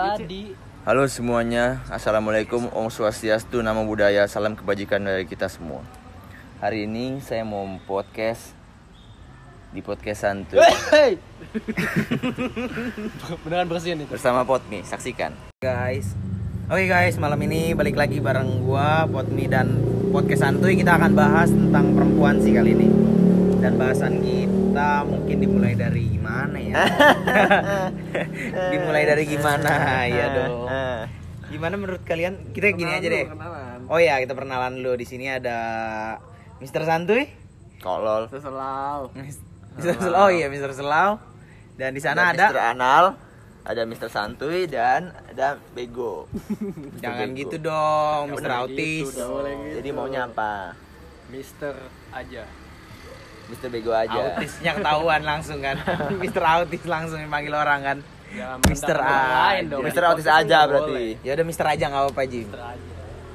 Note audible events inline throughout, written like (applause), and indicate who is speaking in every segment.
Speaker 1: tadi.
Speaker 2: Halo semuanya, Assalamualaikum, Om Swastiastu, Namo Buddhaya, Salam Kebajikan dari kita semua Hari ini saya mau podcast di podcast santuy
Speaker 1: Hei. (laughs) Beneran bersihin itu.
Speaker 2: bersama Potmi, saksikan
Speaker 3: guys Oke guys, malam ini balik lagi bareng gua, Potmi dan podcast santuy kita akan bahas tentang perempuan sih kali ini. Dan bahasan kita mungkin dimulai dari gimana ya? (laughs) dimulai dari gimana ya dong. Gimana menurut kalian? Kita gini aja deh. Oh ya, kita perkenalan dulu. Di sini ada Mr. Santuy.
Speaker 2: Kolol
Speaker 1: Seselau.
Speaker 3: Mr. Selau. Oh iya, Mr. Selau. Dan di sana ada,
Speaker 2: Mr. Anal, ada Mr. Santuy, dan ada Bego (laughs)
Speaker 3: Jangan
Speaker 2: Bego.
Speaker 3: gitu dong, Mr.
Speaker 1: boleh
Speaker 3: Autis.
Speaker 1: gitu, gitu.
Speaker 2: Jadi maunya apa?
Speaker 1: Mister aja.
Speaker 2: Mr. Bego aja
Speaker 3: Autisnya ketahuan langsung kan. (laughs) Mr. Autis langsung dipanggil orang kan.
Speaker 1: Ya, orang
Speaker 3: A.
Speaker 1: dong.
Speaker 2: Mr. Autis aja berarti
Speaker 3: Ya udah Mr. aja nggak apa-apa Jim.
Speaker 1: Mister aja.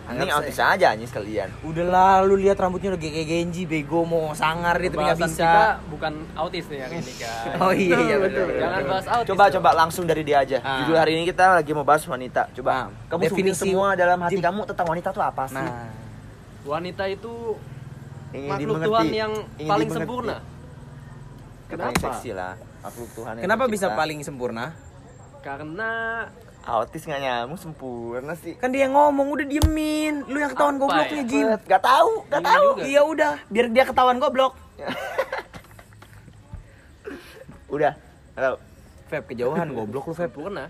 Speaker 2: Ini
Speaker 3: Anggap
Speaker 2: autis aja anjing sekalian
Speaker 3: Udah lah, lu lihat rambutnya udah kayak Genji, bego mau sangar dia tapi nggak bisa.
Speaker 1: kita bukan autis nih yang ini kan. (laughs)
Speaker 3: Oh iya iya betul.
Speaker 1: Jangan bahas autis.
Speaker 2: Coba
Speaker 1: dong.
Speaker 2: coba langsung dari dia aja.
Speaker 3: Ah.
Speaker 2: Judul hari ini kita lagi mau bahas wanita. Coba
Speaker 3: Ah,
Speaker 2: kamu
Speaker 3: definisi-
Speaker 2: semua dalam hati
Speaker 3: Jim.
Speaker 2: kamu tentang wanita tuh apa sih?
Speaker 3: Nah,
Speaker 1: Wanita itu
Speaker 2: Ingin
Speaker 1: makhluk
Speaker 2: dimengerti.
Speaker 1: Tuhan yang
Speaker 2: Ingin
Speaker 1: paling
Speaker 2: dimengerti.
Speaker 1: sempurna.
Speaker 2: Paling
Speaker 1: Kenapa?
Speaker 2: seksi lah. Makhluk Tuhan yang
Speaker 3: kenapa bisa paling sempurna?
Speaker 1: Karena
Speaker 2: autis nggak nyamuk sempurna sih?
Speaker 3: Kan dia yang ngomong udah diemin. Lu yang ketahuan
Speaker 1: Apa
Speaker 3: gobloknya
Speaker 1: ya?
Speaker 3: Jim.
Speaker 2: Gak tahu, gak
Speaker 1: Iya
Speaker 2: tahu.
Speaker 1: juga.
Speaker 3: Iya udah, biar dia ketahuan goblok. (laughs)
Speaker 2: Udah. Halo.
Speaker 3: Feb kejauhan goblok lu Feb.
Speaker 1: sempurna.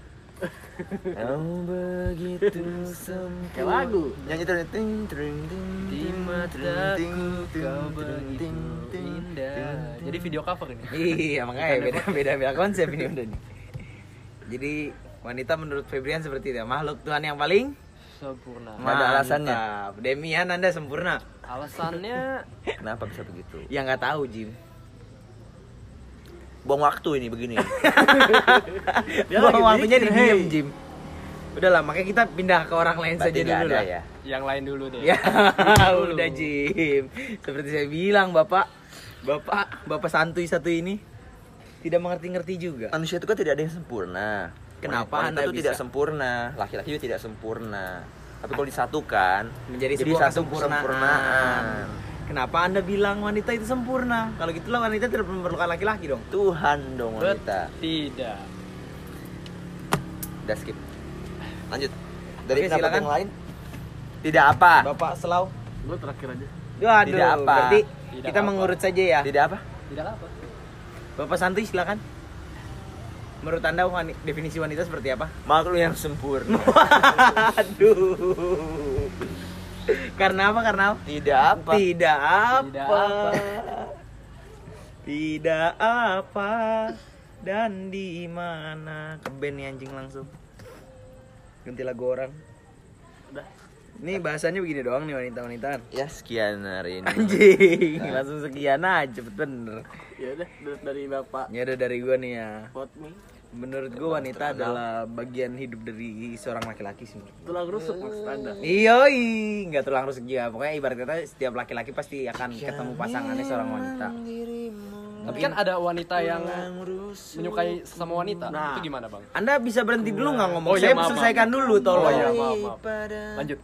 Speaker 2: Kamu begitu sempurna.
Speaker 1: Kayak lagu.
Speaker 2: Nyanyi terus ting ting ting
Speaker 1: Di mataku kau begitu indah. Jadi video cover ini.
Speaker 3: Iya makanya beda beda beda konsep ini udah nih. Jadi wanita menurut Febrian seperti itu ya, makhluk Tuhan yang paling
Speaker 1: Sempurna.
Speaker 2: Nggak ada alasannya.
Speaker 3: Demian Anda sempurna.
Speaker 1: Alasannya (laughs)
Speaker 2: Kenapa bisa begitu?
Speaker 3: Ya nggak tahu Jim.
Speaker 2: Buang waktu ini begini. (laughs)
Speaker 1: Dia
Speaker 3: Buang waktunya di diem
Speaker 1: hey.
Speaker 3: Jim. Udah lah makanya kita pindah ke orang lain
Speaker 2: Berarti
Speaker 3: saja dulu
Speaker 2: ada
Speaker 3: lah.
Speaker 2: ya.
Speaker 1: yang lain dulu deh.
Speaker 3: Ya (laughs) udah Jim. Seperti saya bilang Bapak, Bapak, Bapak santuy satu ini tidak mengerti-ngerti juga.
Speaker 2: Manusia itu kan tidak ada yang sempurna.
Speaker 3: Kenapa
Speaker 2: Wanita
Speaker 3: Anda
Speaker 2: itu
Speaker 3: bisa?
Speaker 2: tidak sempurna, laki-laki juga tidak sempurna. Tapi kalau disatukan
Speaker 3: Menjadi
Speaker 2: jadi
Speaker 3: sebuah
Speaker 2: satu
Speaker 3: kesempurnaan.
Speaker 2: kesempurnaan.
Speaker 3: Kenapa Anda bilang wanita itu sempurna? Kalau gitulah wanita tidak memerlukan laki-laki dong.
Speaker 2: Tuhan dong
Speaker 1: Bet-
Speaker 2: wanita.
Speaker 1: Tidak.
Speaker 2: Udah skip. Lanjut. Dari
Speaker 3: Oke,
Speaker 2: pendapat
Speaker 3: silakan.
Speaker 2: yang lain? Tidak apa?
Speaker 3: Bapak Selau.
Speaker 1: Gue terakhir aja.
Speaker 3: Waduh,
Speaker 2: Tidak apa.
Speaker 3: berarti
Speaker 1: Tidak
Speaker 3: kita
Speaker 1: apa.
Speaker 3: mengurut saja ya.
Speaker 2: Tidak apa?
Speaker 1: Tidak apa.
Speaker 3: Bapak santuy silakan. Menurut Anda wani- definisi wanita seperti apa?
Speaker 2: Makhluk yang sempurna. (laughs)
Speaker 3: Aduh. Karena apa? Karena apa?
Speaker 2: Tidak apa?
Speaker 3: Tidak apa.
Speaker 1: Tidak apa.
Speaker 3: Tidak apa. Dan di mana? Ke band nih anjing langsung. Ganti lagu orang.
Speaker 1: Udah.
Speaker 3: Nih bahasanya begini doang nih wanita-wanita.
Speaker 2: Ya sekian hari ini.
Speaker 3: Anjing, langsung sekian aja bener.
Speaker 1: Ya udah dari Bapak
Speaker 3: Ya udah dari gua nih ya.
Speaker 1: Potmi.
Speaker 3: Menurut gua wanita adalah bagian hidup dari seorang laki-laki sih.
Speaker 1: Tulang rusuk maksud Anda.
Speaker 3: Iya, nggak tulang rusuk ya. Pokoknya ibarat kata setiap laki-laki pasti akan ketemu pasangannya seorang wanita.
Speaker 1: Tapi kan ada wanita yang menyukai sesama wanita.
Speaker 3: Nah.
Speaker 1: Itu gimana, Bang?
Speaker 3: Anda bisa berhenti dulu nggak ngomong?
Speaker 1: Oh, iya,
Speaker 3: Saya
Speaker 1: maaf,
Speaker 3: selesaikan
Speaker 1: maaf.
Speaker 3: dulu, tolong.
Speaker 1: Oh iya, maaf, maaf. Lanjut.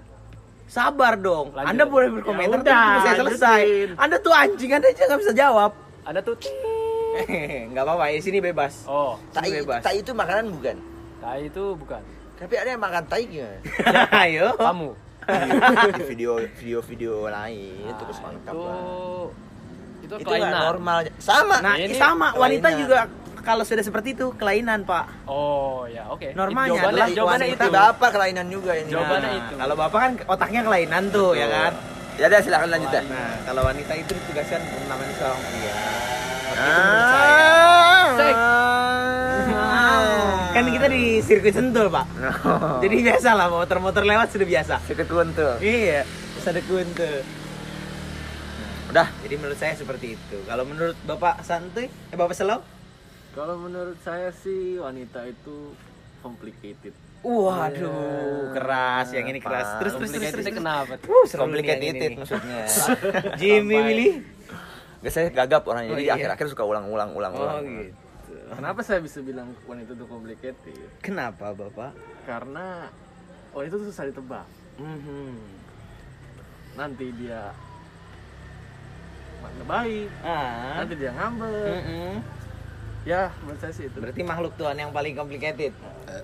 Speaker 3: Sabar dong.
Speaker 1: Lanjut.
Speaker 3: Anda boleh berkomentar,
Speaker 1: Ya
Speaker 3: tapi
Speaker 1: udah,
Speaker 3: belum saya selesai.
Speaker 1: lanjutin.
Speaker 3: Anda tuh anjing, Anda aja nggak bisa jawab.
Speaker 1: Ada tuh (laughs)
Speaker 3: Nggak apa-apa, di sini bebas.
Speaker 1: Oh,
Speaker 2: Tai,
Speaker 3: bebas.
Speaker 2: tai itu makanan bukan?
Speaker 1: tai itu bukan.
Speaker 2: Tapi ada yang makan tai gimana? (laughs)
Speaker 3: Ayo.
Speaker 1: Kamu.
Speaker 2: Di video video video lain itu terus mantap
Speaker 1: itu
Speaker 2: lah.
Speaker 1: itu
Speaker 2: Itu
Speaker 1: kelainan.
Speaker 2: normal. Sama.
Speaker 3: Nah,
Speaker 1: Ini
Speaker 3: sama wanita
Speaker 2: kelainan.
Speaker 3: juga kalau sudah seperti itu kelainan, Pak.
Speaker 1: Oh, ya, oke.
Speaker 3: Normalnya
Speaker 1: jawabannya,
Speaker 3: adalah
Speaker 1: jawabannya
Speaker 2: Wanita
Speaker 1: itu.
Speaker 2: bapak kelainan juga ini.
Speaker 1: Jawabannya
Speaker 3: Nah,
Speaker 1: itu.
Speaker 3: Kalau Bapak kan otaknya kelainan tuh, ya kan?
Speaker 2: Ya udah silakan lanjut dah.
Speaker 3: Nah, kalau wanita itu ditugaskan namanya seorang pria.
Speaker 2: Ah.
Speaker 3: Kan kita di sirkuit sentul, Pak. Jadi biasa lah, motor-motor lewat sudah biasa.
Speaker 2: Sikit tuh.
Speaker 3: Iya, ada kuntul.
Speaker 2: Udah.
Speaker 3: Jadi menurut saya seperti itu. Kalau menurut Bapak Santuy, eh Bapak Selau?
Speaker 4: Kalau menurut saya sih wanita itu complicated.
Speaker 3: Waduh, keras. Yang ini keras. Terus terus terus terus.
Speaker 1: Kenapa?
Speaker 3: Uh,
Speaker 2: Complicated maksudnya.
Speaker 3: Jimmy Willy.
Speaker 2: Gak saya gagap orangnya
Speaker 3: Oh,
Speaker 2: jadi
Speaker 3: iya.
Speaker 2: akhir-akhir suka ulang-ulang ulang
Speaker 3: Oh
Speaker 2: ulang.
Speaker 3: gitu.
Speaker 4: Kenapa saya bisa bilang wanita itu complicated?
Speaker 3: Kenapa bapak?
Speaker 4: Karena wanita itu susah ditebak.
Speaker 3: Mhm.
Speaker 4: Nanti dia baik,
Speaker 3: Ah.
Speaker 4: nanti dia ngambek.
Speaker 3: Mhm.
Speaker 4: Ya, menurut saya sih itu.
Speaker 3: Berarti makhluk Tuhan yang paling complicated.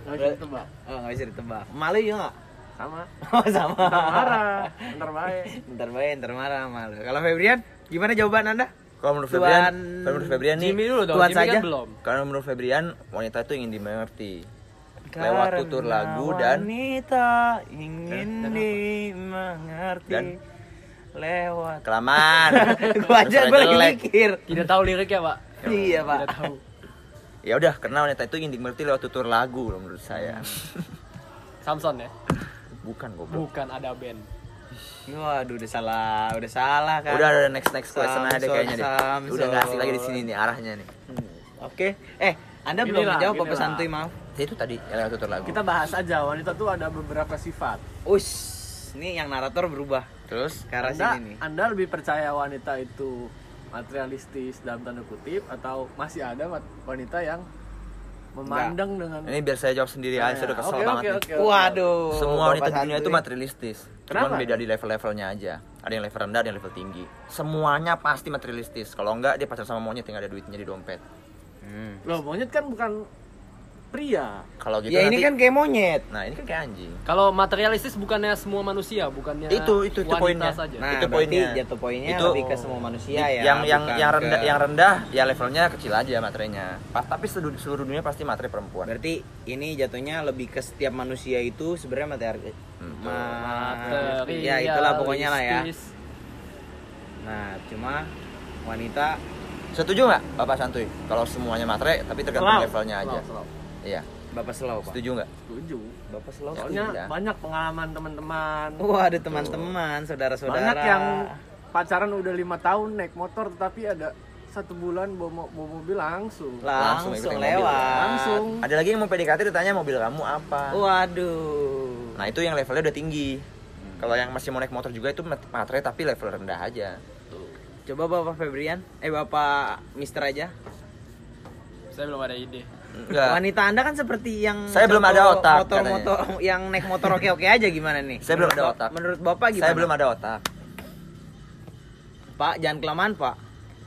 Speaker 4: Nggak bisa ditebak.
Speaker 3: Oh, nggak bisa ditebak. Malu ya nggak?
Speaker 4: Sama. (laughs)
Speaker 3: Oh, sama.
Speaker 4: Ntar marah, ntar baik.
Speaker 3: Ntar baik, ntar marah malu. Kalau Febrian, gimana jawaban Anda?
Speaker 2: Kalau menurut
Speaker 3: Tuan-
Speaker 2: Febrian, kalau menurut Febrian nih,
Speaker 1: Jimmy dulu dong,
Speaker 3: Tuan
Speaker 1: Jimmy
Speaker 3: saja.
Speaker 1: kan belum.
Speaker 2: kalau menurut Febrian wanita itu ingin dimengerti. Lewat tutur
Speaker 3: Karena
Speaker 2: lagu dan
Speaker 3: wanita ingin dimengerti
Speaker 2: Dan?
Speaker 3: lewat
Speaker 2: kelamaan. (laughs)
Speaker 3: gua aja gua lagi mikir
Speaker 1: Tidak tahu liriknya, Pak.
Speaker 3: iya pak
Speaker 1: Tidak tahu.
Speaker 2: Ya udah, karena wanita itu ingin dimengerti lewat tutur lagu loh menurut saya.
Speaker 1: Samson ya?
Speaker 2: Bukan goblok.
Speaker 1: Bukan ada band.
Speaker 3: Waduh udah salah udah salah kan
Speaker 2: Udah ada next next question aja deh kayaknya deh. Udah nggak asik lagi di sini nih arahnya nih.
Speaker 3: Hmm, oke eh anda
Speaker 4: Gini
Speaker 3: belum
Speaker 4: lah,
Speaker 3: menjawab apa santuy maaf
Speaker 2: Ya, itu tadi yang tutur lagu.
Speaker 4: Kita bahas aja wanita tuh ada beberapa sifat.
Speaker 3: us ini yang narator berubah
Speaker 2: Terus
Speaker 3: ke arah
Speaker 4: Anda,
Speaker 3: sini nih
Speaker 4: Anda lebih percaya wanita itu materialistis dalam tanda kutip atau masih ada wanita yang memandang dengan
Speaker 2: ini biar saya jawab sendiri aja, saya udah kesel
Speaker 4: Oke,
Speaker 2: banget nih.
Speaker 4: oke, oke.
Speaker 3: waduh
Speaker 2: Semua
Speaker 3: Bapak
Speaker 2: wanita di dunia itu materialistis. Cuman
Speaker 4: Kenapa?
Speaker 2: beda di level-levelnya aja. Ada yang level rendah, ada yang level tinggi. Semuanya pasti materialistis. Kalau enggak dia pacaran sama monyet yang ada duitnya di dompet.
Speaker 3: Hmm.
Speaker 4: Loh, monyet kan bukan pria.
Speaker 2: Kalau gitu
Speaker 3: ya ini
Speaker 2: nanti-
Speaker 3: kan kayak monyet
Speaker 2: Nah, ini kan kayak anjing.
Speaker 1: Kalau materialistis bukannya semua manusia, bukannya
Speaker 2: Itu- itu- itu poinnya.
Speaker 1: saja.
Speaker 3: Nah,
Speaker 2: Itu
Speaker 3: berarti
Speaker 2: poinnya.
Speaker 3: jatuh poinnya
Speaker 2: Itu-
Speaker 3: lebih ke semua manusia
Speaker 2: Di-
Speaker 3: ya.
Speaker 2: yang yang yang rendah
Speaker 3: ke-
Speaker 2: yang rendah ya levelnya kecil aja materinya. Pas tapi seluruh, seluruh dunia pasti materi perempuan.
Speaker 3: Berarti ini jatuhnya lebih ke setiap manusia itu sebenarnya materi.
Speaker 2: Hmm,
Speaker 3: Ma- ya itulah pokoknya lah ya. Nah, cuma wanita
Speaker 2: Setuju nggak Bapak Santuy? Kalau semuanya materi tapi tergantung
Speaker 4: Slow,
Speaker 2: levelnya aja.
Speaker 4: slow, slow.
Speaker 2: Iya.
Speaker 3: Bapak slow, Pak.
Speaker 2: Setuju nggak?
Speaker 4: Setuju.
Speaker 3: Bapak slow.
Speaker 4: Soalnya banyak pengalaman teman-teman.
Speaker 3: Wah, ada teman-teman, saudara-saudara.
Speaker 4: Banyak yang pacaran udah lima tahun naik motor tetapi ada satu bulan bawa, mo- bawa mobil langsung.
Speaker 3: langsung,
Speaker 2: mobil.
Speaker 3: lewat.
Speaker 4: Langsung.
Speaker 2: Ada lagi yang mau PDKT ditanya mobil kamu apa?
Speaker 3: Waduh.
Speaker 2: Nah itu yang levelnya udah tinggi. Kalau yang masih mau naik motor juga itu mat- materi tapi level rendah aja.
Speaker 3: Coba Bapak Febrian, eh Bapak Mister aja.
Speaker 1: Saya belum ada ide.
Speaker 2: Enggak.
Speaker 3: Wanita Anda kan seperti yang
Speaker 2: Saya belum ada otak,
Speaker 3: Motor-motor yang naik motor oke-oke aja gimana nih?
Speaker 2: Saya belum
Speaker 3: Menurut
Speaker 2: ada otak.
Speaker 3: Menurut Bapak gimana?
Speaker 2: Saya belum ada otak.
Speaker 3: Pak, jangan kelamaan, Pak.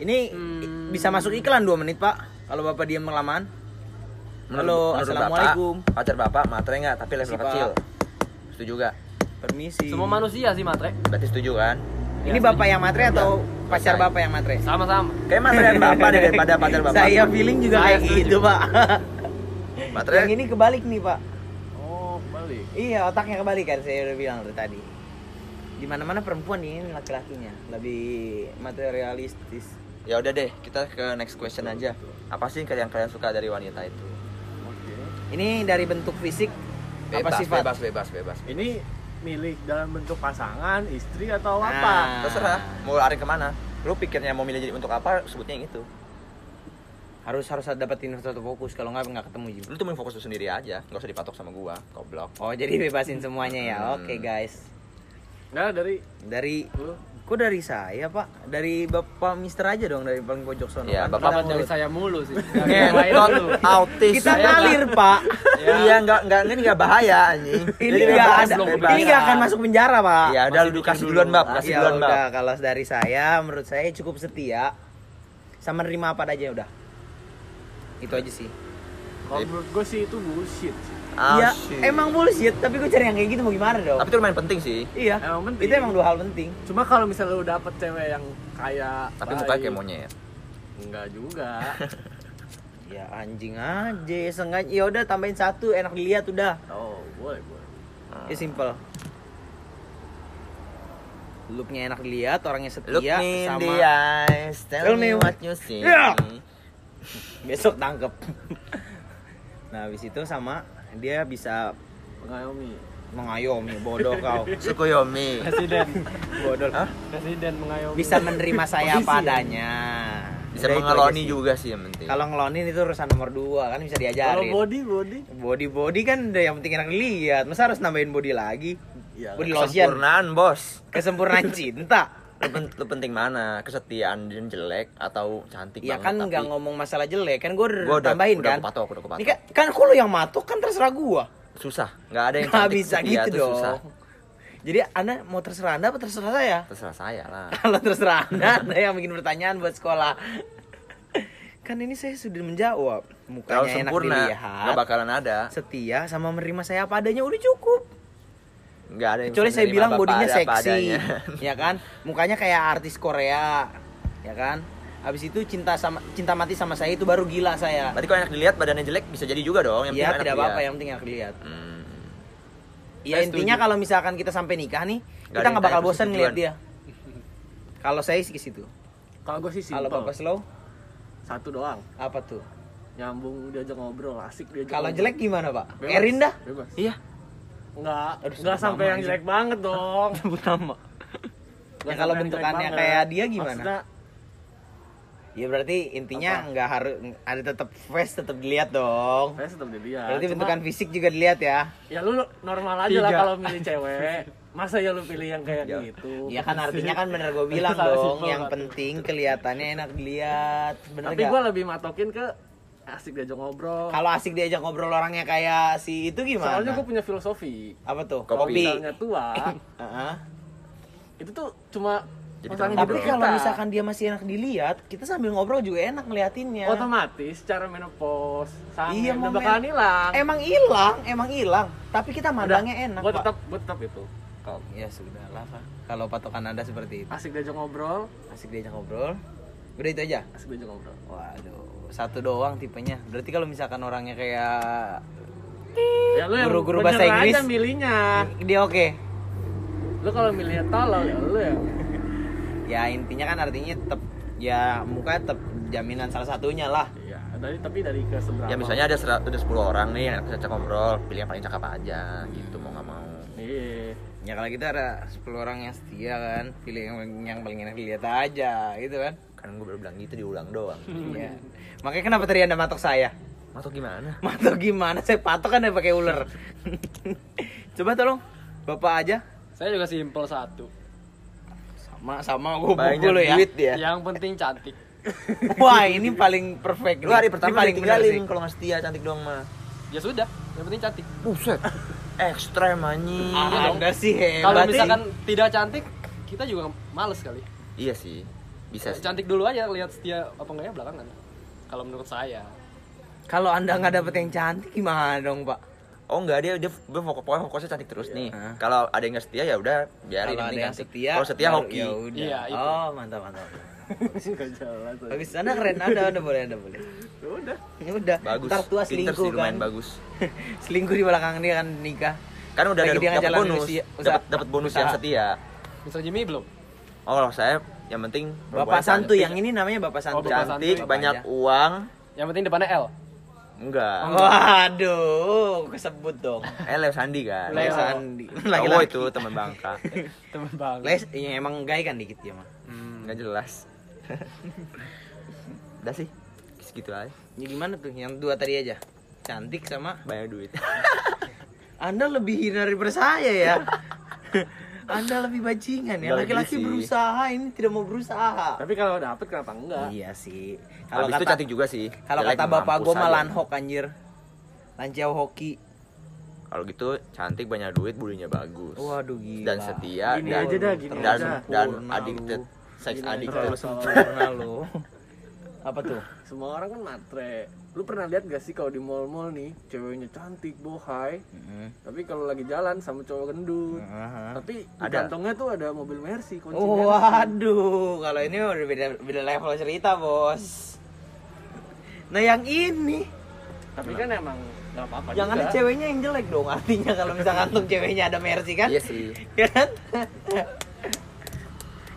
Speaker 3: Ini
Speaker 1: Hmm.
Speaker 3: bisa masuk iklan 2 menit, Pak. Kalau Bapak diam kelamaan. Halo, Assalamualaikum.
Speaker 2: Bapak, pacar bapak materi nggak tapi level
Speaker 3: Si, Pak.
Speaker 2: kecil. Setuju gak?
Speaker 3: Permisi.
Speaker 1: Semua manusia sih matre.
Speaker 2: Berarti setuju kan?
Speaker 3: Ini
Speaker 1: Ya,
Speaker 3: Bapak yang matre atau pacar
Speaker 2: Selesai.
Speaker 3: Bapak yang matre?
Speaker 1: Sama-sama.
Speaker 2: Kayak materi dan bapak deh daripada pacar bapak.
Speaker 3: Saya feeling juga
Speaker 1: Saya
Speaker 3: kayak gitu, Pak. (laughs)
Speaker 2: Materi
Speaker 3: yang ini kebalik nih, Pak.
Speaker 4: Oh, balik.
Speaker 3: Iya, otaknya kebalik kan saya udah bilang dari tadi. Di mana-mana perempuan ini laki-lakinya lebih materialistis.
Speaker 2: Ya udah deh, kita ke next question aja. Apa sih yang kalian suka dari wanita itu?
Speaker 4: Oke.
Speaker 3: Ini dari bentuk fisik apa
Speaker 2: Bebas,
Speaker 3: sifat?
Speaker 2: bebas, bebas, bebas.
Speaker 4: Ini milik dalam bentuk pasangan, istri atau
Speaker 3: Nah.
Speaker 4: apa?
Speaker 2: Terserah, mau lari ke mana? Lu pikirnya mau milih jadi untuk apa? Sebutnya yang itu.
Speaker 3: Harus harus dapetin satu fokus kalau nggak nggak ketemu juga.
Speaker 2: Lu tuh main fokus lu sendiri aja, nggak usah dipatok sama gua, goblok.
Speaker 3: Oh, jadi bebasin semuanya ya.
Speaker 2: Hmm.
Speaker 3: Oke, guys.
Speaker 4: Nah, dari
Speaker 3: Dari
Speaker 4: lu
Speaker 3: kok dari saya, Pak? Dari Bapak Mister aja dong dari paling pojok sono.
Speaker 2: Iya,
Speaker 3: kan?
Speaker 2: Bapak
Speaker 1: dari
Speaker 3: mulut.
Speaker 1: saya mulu sih? (laughs) Dulu.
Speaker 2: autis.
Speaker 3: Kita ngalir, Pak.
Speaker 2: Iya, nggak nggak ini nggak bahaya anjing.
Speaker 3: Ini
Speaker 2: Jadi
Speaker 3: nggak
Speaker 2: bebas,
Speaker 3: ada. Ini nggak akan masuk penjara, Pak.
Speaker 2: Ya udah lu kasih
Speaker 1: dulu.
Speaker 2: duluan, Bab. Kasih
Speaker 3: ya
Speaker 2: duluan, Bab.
Speaker 3: udah kalau dari saya menurut saya cukup setia sama nerima apa aja udah itu aja sih
Speaker 4: kalau menurut gue sih itu bullshit. sih.
Speaker 2: Ah,
Speaker 3: Iya,
Speaker 2: shit.
Speaker 3: emang bullshit tapi gue cari yang kayak gitu mau gimana dong
Speaker 2: Tapi itu lumayan penting sih.
Speaker 3: iya
Speaker 4: Emang penting.
Speaker 3: itu emang dua hal penting
Speaker 4: Cuma kalau misalnya lu dapet cewek yang kaya,
Speaker 2: Tapi
Speaker 4: baik,
Speaker 2: mukanya kayak monyet.
Speaker 4: Enggak juga. (laughs)
Speaker 3: ya anjing aja sengaja ya udah tambahin satu enak dilihat udah
Speaker 4: oh, boleh, boleh.
Speaker 3: ya simple looknya enak dilihat orangnya
Speaker 2: Look
Speaker 3: setia
Speaker 2: me in
Speaker 3: sama
Speaker 2: the eyes, tell,
Speaker 3: Tell
Speaker 2: me
Speaker 3: me
Speaker 2: what you see.
Speaker 3: Yeah. (laughs) besok tangkep (laughs) nah habis itu sama dia bisa
Speaker 4: Mengayomi.
Speaker 3: mengayomi bodoh (laughs) kau
Speaker 2: Sukuyomi.
Speaker 1: Presiden.
Speaker 3: bodoh
Speaker 2: Hah?
Speaker 1: Presiden mengayomi.
Speaker 3: bisa menerima saya
Speaker 1: Polisi
Speaker 3: apa
Speaker 1: ya?
Speaker 3: adanya
Speaker 2: Bisa
Speaker 3: Udah
Speaker 2: mengeloni juga sih yang penting.
Speaker 3: kalau ngelonin itu urusan nomor dua kan bisa
Speaker 4: Kalau
Speaker 3: diajarin
Speaker 4: body, body.
Speaker 3: body body kan udah yang penting enak dilihat masa harus nambahin body lagi
Speaker 4: Iya.
Speaker 3: body lotion
Speaker 2: Kesempurnaan, Bos.
Speaker 3: kesempurnaan cinta
Speaker 2: lu, pen- lu penting mana kesetiaan dan jelek atau cantik
Speaker 3: Ya
Speaker 2: banget
Speaker 3: kan
Speaker 2: tapi
Speaker 3: nggak ngomong masalah jelek kan gue udah, tambahin
Speaker 2: udah
Speaker 3: kan.
Speaker 2: udah kepatok.
Speaker 3: Ini kan kan lu yang matok kan terserah gua.
Speaker 2: susah nggak ada yang
Speaker 3: Nggak
Speaker 2: cantik
Speaker 3: bisa
Speaker 2: setia
Speaker 3: gitu dong.
Speaker 2: susah
Speaker 3: Jadi anda mau terserah anda apa terserah saya?
Speaker 2: terserah saya lah (laughs)
Speaker 3: Kalau terserah anda, anda yang bikin pertanyaan buat sekolah. (laughs) kan ini saya sudah menjawab.
Speaker 2: kalau
Speaker 3: Mukanya enak
Speaker 2: sempurna
Speaker 3: dilihat,
Speaker 2: nggak bakalan ada
Speaker 3: setia sama menerima saya apa adanya udah cukup.
Speaker 2: Nggak ada yang
Speaker 3: Kecuali saya bilang
Speaker 2: bapak
Speaker 3: bodinya seksi, (laughs) ya kan? Mukanya kayak artis Korea, ya kan? Habis itu cinta sama cinta mati sama saya itu baru gila saya.
Speaker 2: berarti kalau enak dilihat badannya jelek bisa jadi juga dong yang
Speaker 3: Ya tidak apa-apa yang penting enak dilihat.
Speaker 2: Hmm.
Speaker 3: Ya
Speaker 1: Saya
Speaker 3: intinya kalau misalkan kita sampai nikah nih,
Speaker 2: Nggak
Speaker 3: kita nggak bakal bosan ngeliat dia. Kalau saya sih ke situ.
Speaker 4: Kalau gue sih
Speaker 3: Kalau
Speaker 4: simpel.
Speaker 3: bapak slow,
Speaker 4: Satu doang.
Speaker 3: apa tuh?
Speaker 4: Nyambung diajak ngobrol, asik diajak
Speaker 3: Kalau jelek gimana pak?
Speaker 4: Bebas.
Speaker 3: Erin dah.
Speaker 4: Bebas.
Speaker 2: iya
Speaker 4: Enggak, enggak sampai yang jelek banget dong. (laughs)
Speaker 3: Sebut nama. Ya, kalau bentukannya kayak dia gimana?
Speaker 4: Maksudnya,
Speaker 3: Ya berarti intinya
Speaker 4: Apa?
Speaker 3: nggak harus ada tetap face tetap dilihat dong.
Speaker 4: saya tetap dilihat.
Speaker 3: Berarti
Speaker 4: Cuma,
Speaker 3: bentukan fisik juga dilihat ya.
Speaker 4: Ya lu normal aja lah kalau milih cewek. Masa ya lu pilih yang kayak
Speaker 2: Ya.
Speaker 4: gitu?
Speaker 3: Ya kan artinya kan bener gue (laughs) bilang dong, yang penting kelihatannya enak dilihat. Bener
Speaker 4: Tapi gue lebih matokin ke asik diajak ngobrol.
Speaker 3: Kalau asik diajak ngobrol orangnya kayak si itu gimana?
Speaker 4: Soalnya gue punya filosofi.
Speaker 3: apa tuh?
Speaker 4: Kalau
Speaker 3: Kopi.
Speaker 4: misalnya tua, (laughs)
Speaker 3: Heeh.
Speaker 4: itu tuh cuma
Speaker 2: Jadi
Speaker 3: Tapi kalau misalkan dia masih enak dilihat, kita sambil ngobrol juga enak ngeliatinnya.
Speaker 4: otomatis secara menopause sange
Speaker 3: Iya,
Speaker 4: udah
Speaker 3: momen-
Speaker 4: bakalan hilang.
Speaker 3: Emang hilang, emang hilang. Tapi kita mandangnya enak.
Speaker 4: Gue tetap gue tetap itu. Kalau
Speaker 3: Ya sudah lah, Pak. Kalau patokan Anda seperti itu.
Speaker 4: asik diajak ngobrol,
Speaker 3: Asik diajak ngobrol. Udah itu aja.
Speaker 4: asik diajak ngobrol.
Speaker 3: Waduh, satu doang tipenya. Berarti kalau misalkan orangnya kayak
Speaker 4: Ya lu yang
Speaker 3: Guru-guru bahasa Inggris.
Speaker 4: aja milihnya.
Speaker 3: dia oke.
Speaker 4: Lu kalau milihnya tolol ya lu ya.
Speaker 3: Ya intinya kan artinya tetap ya muka tetap jaminan salah satunya lah.
Speaker 4: Iya, dari tapi dari ke seberapa?
Speaker 2: ya misalnya ada sera- ada 10 orang nih yang bisa ngobrol pilih yang paling cakep aja gitu mau nggak mau
Speaker 4: Iya.
Speaker 3: Ya kalau kita ada 10 orang yang setia kan, pilih yang, yang paling enak dilihat aja gitu kan.
Speaker 2: kan gue baru bilang gitu diulang doang
Speaker 3: Iya. Makanya kenapa tadi Anda matok saya?
Speaker 2: atau gimana (laughs)
Speaker 3: Matok gimana? Saya patok kan pakai ular. (laughs) Coba tolong Bapak aja.
Speaker 1: Saya juga simpel satu.
Speaker 3: Sama sama gue
Speaker 2: banyak
Speaker 3: dulu ya.
Speaker 2: duit dia
Speaker 1: Yang penting cantik. (laughs)
Speaker 3: Wah, ini paling perfect.
Speaker 2: lu
Speaker 3: nih.
Speaker 2: hari
Speaker 3: Ini
Speaker 2: pertama
Speaker 3: paling
Speaker 2: tinggalin
Speaker 3: sih.
Speaker 2: kalau nggak setia cantik doang mah
Speaker 1: Ya sudah, yang penting cantik.
Speaker 2: buset ekstrem anjing
Speaker 3: Ah, Anda sih hebat.
Speaker 1: Kalau
Speaker 3: sih.
Speaker 1: misalkan tidak cantik, kita juga males kali.
Speaker 2: iya sih bisa sih
Speaker 1: Cantik dulu aja lihat setia apa enggak ya belakangan. Kalau menurut saya.
Speaker 3: kalau Anda nggak dapet yang cantik gimana dong, Pak?
Speaker 2: oh enggak dia dia, dia fokus pokoknya fokusnya cantik terus nih
Speaker 3: Hah?
Speaker 2: kalau ada yang nggak setia ya udah biarin
Speaker 3: Kalau ada yang
Speaker 2: cantik.
Speaker 3: setia,
Speaker 2: kalau setia hoki
Speaker 3: ya udah.
Speaker 1: Iya, itu.
Speaker 3: Oh, mantap mantap. (laughs) Bagus, Anda keren, Anda, Anda boleh, Anda boleh.
Speaker 4: Ya udah.
Speaker 3: Ya udah,
Speaker 2: bagus
Speaker 3: ntar tua selingkuh
Speaker 2: sih,
Speaker 3: kan.
Speaker 2: bagus (laughs)
Speaker 3: selingkuh di belakang dia kan nikah.
Speaker 2: kan udah ada dapat bonus dapat
Speaker 3: usaha-
Speaker 2: bonus yang
Speaker 3: usaha.
Speaker 2: setia
Speaker 1: Mr. Jimmy belum?
Speaker 2: oh kalau saya yang penting
Speaker 3: Bapak
Speaker 2: cantik.
Speaker 3: yang ini namanya Bapak santuy.
Speaker 1: Oh, Bapak
Speaker 2: cantik
Speaker 1: santuy.
Speaker 2: banyak
Speaker 3: Bapak
Speaker 2: uang
Speaker 1: Yang penting depannya L.
Speaker 2: enggak
Speaker 3: Waduh, kesebut dong.
Speaker 2: eh Leo Sandi kan
Speaker 1: Leo.
Speaker 3: Sandi. (laughs)
Speaker 2: Cowok
Speaker 3: Laki-laki.
Speaker 2: itu teman bangka (laughs)
Speaker 1: Temen banget.
Speaker 3: Les, ya emang gay kan dikit ya mah.
Speaker 2: hmm, nggak jelas (laughs) udah sih segitu aja
Speaker 3: Ya gimana tuh? Yang dua tadi aja. Cantik sama
Speaker 2: banyak duit
Speaker 3: Anda lebih hina daripada saya ya. Anda lebih bajingan ya. Laki-laki berusaha, ini tidak mau berusaha.
Speaker 4: Tapi kalau dapet kenapa enggak?
Speaker 3: Iya sih.
Speaker 2: kalau itu
Speaker 3: kata
Speaker 2: cantik juga sih
Speaker 3: kalau kata bapak gue mah
Speaker 2: aja.
Speaker 3: lanhok anjir. Lanciau hoki.
Speaker 2: kalau gitu cantik banyak duit budinya bagus
Speaker 3: Waduh gila.
Speaker 2: dan setia
Speaker 4: Gini
Speaker 2: dan
Speaker 4: aja dah, gini
Speaker 2: dan
Speaker 4: aja.
Speaker 2: dan addicted sex
Speaker 4: Gini
Speaker 2: addicted
Speaker 4: terlalu
Speaker 3: Sempurna lu. Apa tuh?
Speaker 4: Semua orang kan matre. Lu pernah lihat gak sih kalau di mall-mall nih ceweknya cantik, bohai, tapi kalau lagi jalan sama cowok gendut. Tapi di
Speaker 2: Ada.
Speaker 4: kantongnya tuh ada mobil Mercy kunci
Speaker 3: Oh, waduh, kalau ini udah beda beda level cerita, Bos. Nah, yang ini
Speaker 4: Tapi kan emang gak apa-apa
Speaker 3: jangan
Speaker 4: juga.
Speaker 3: ada ceweknya yang jelek dong. Artinya kalau misalkan kantong ceweknya ada Mercy kan?
Speaker 2: iya sih
Speaker 3: kan?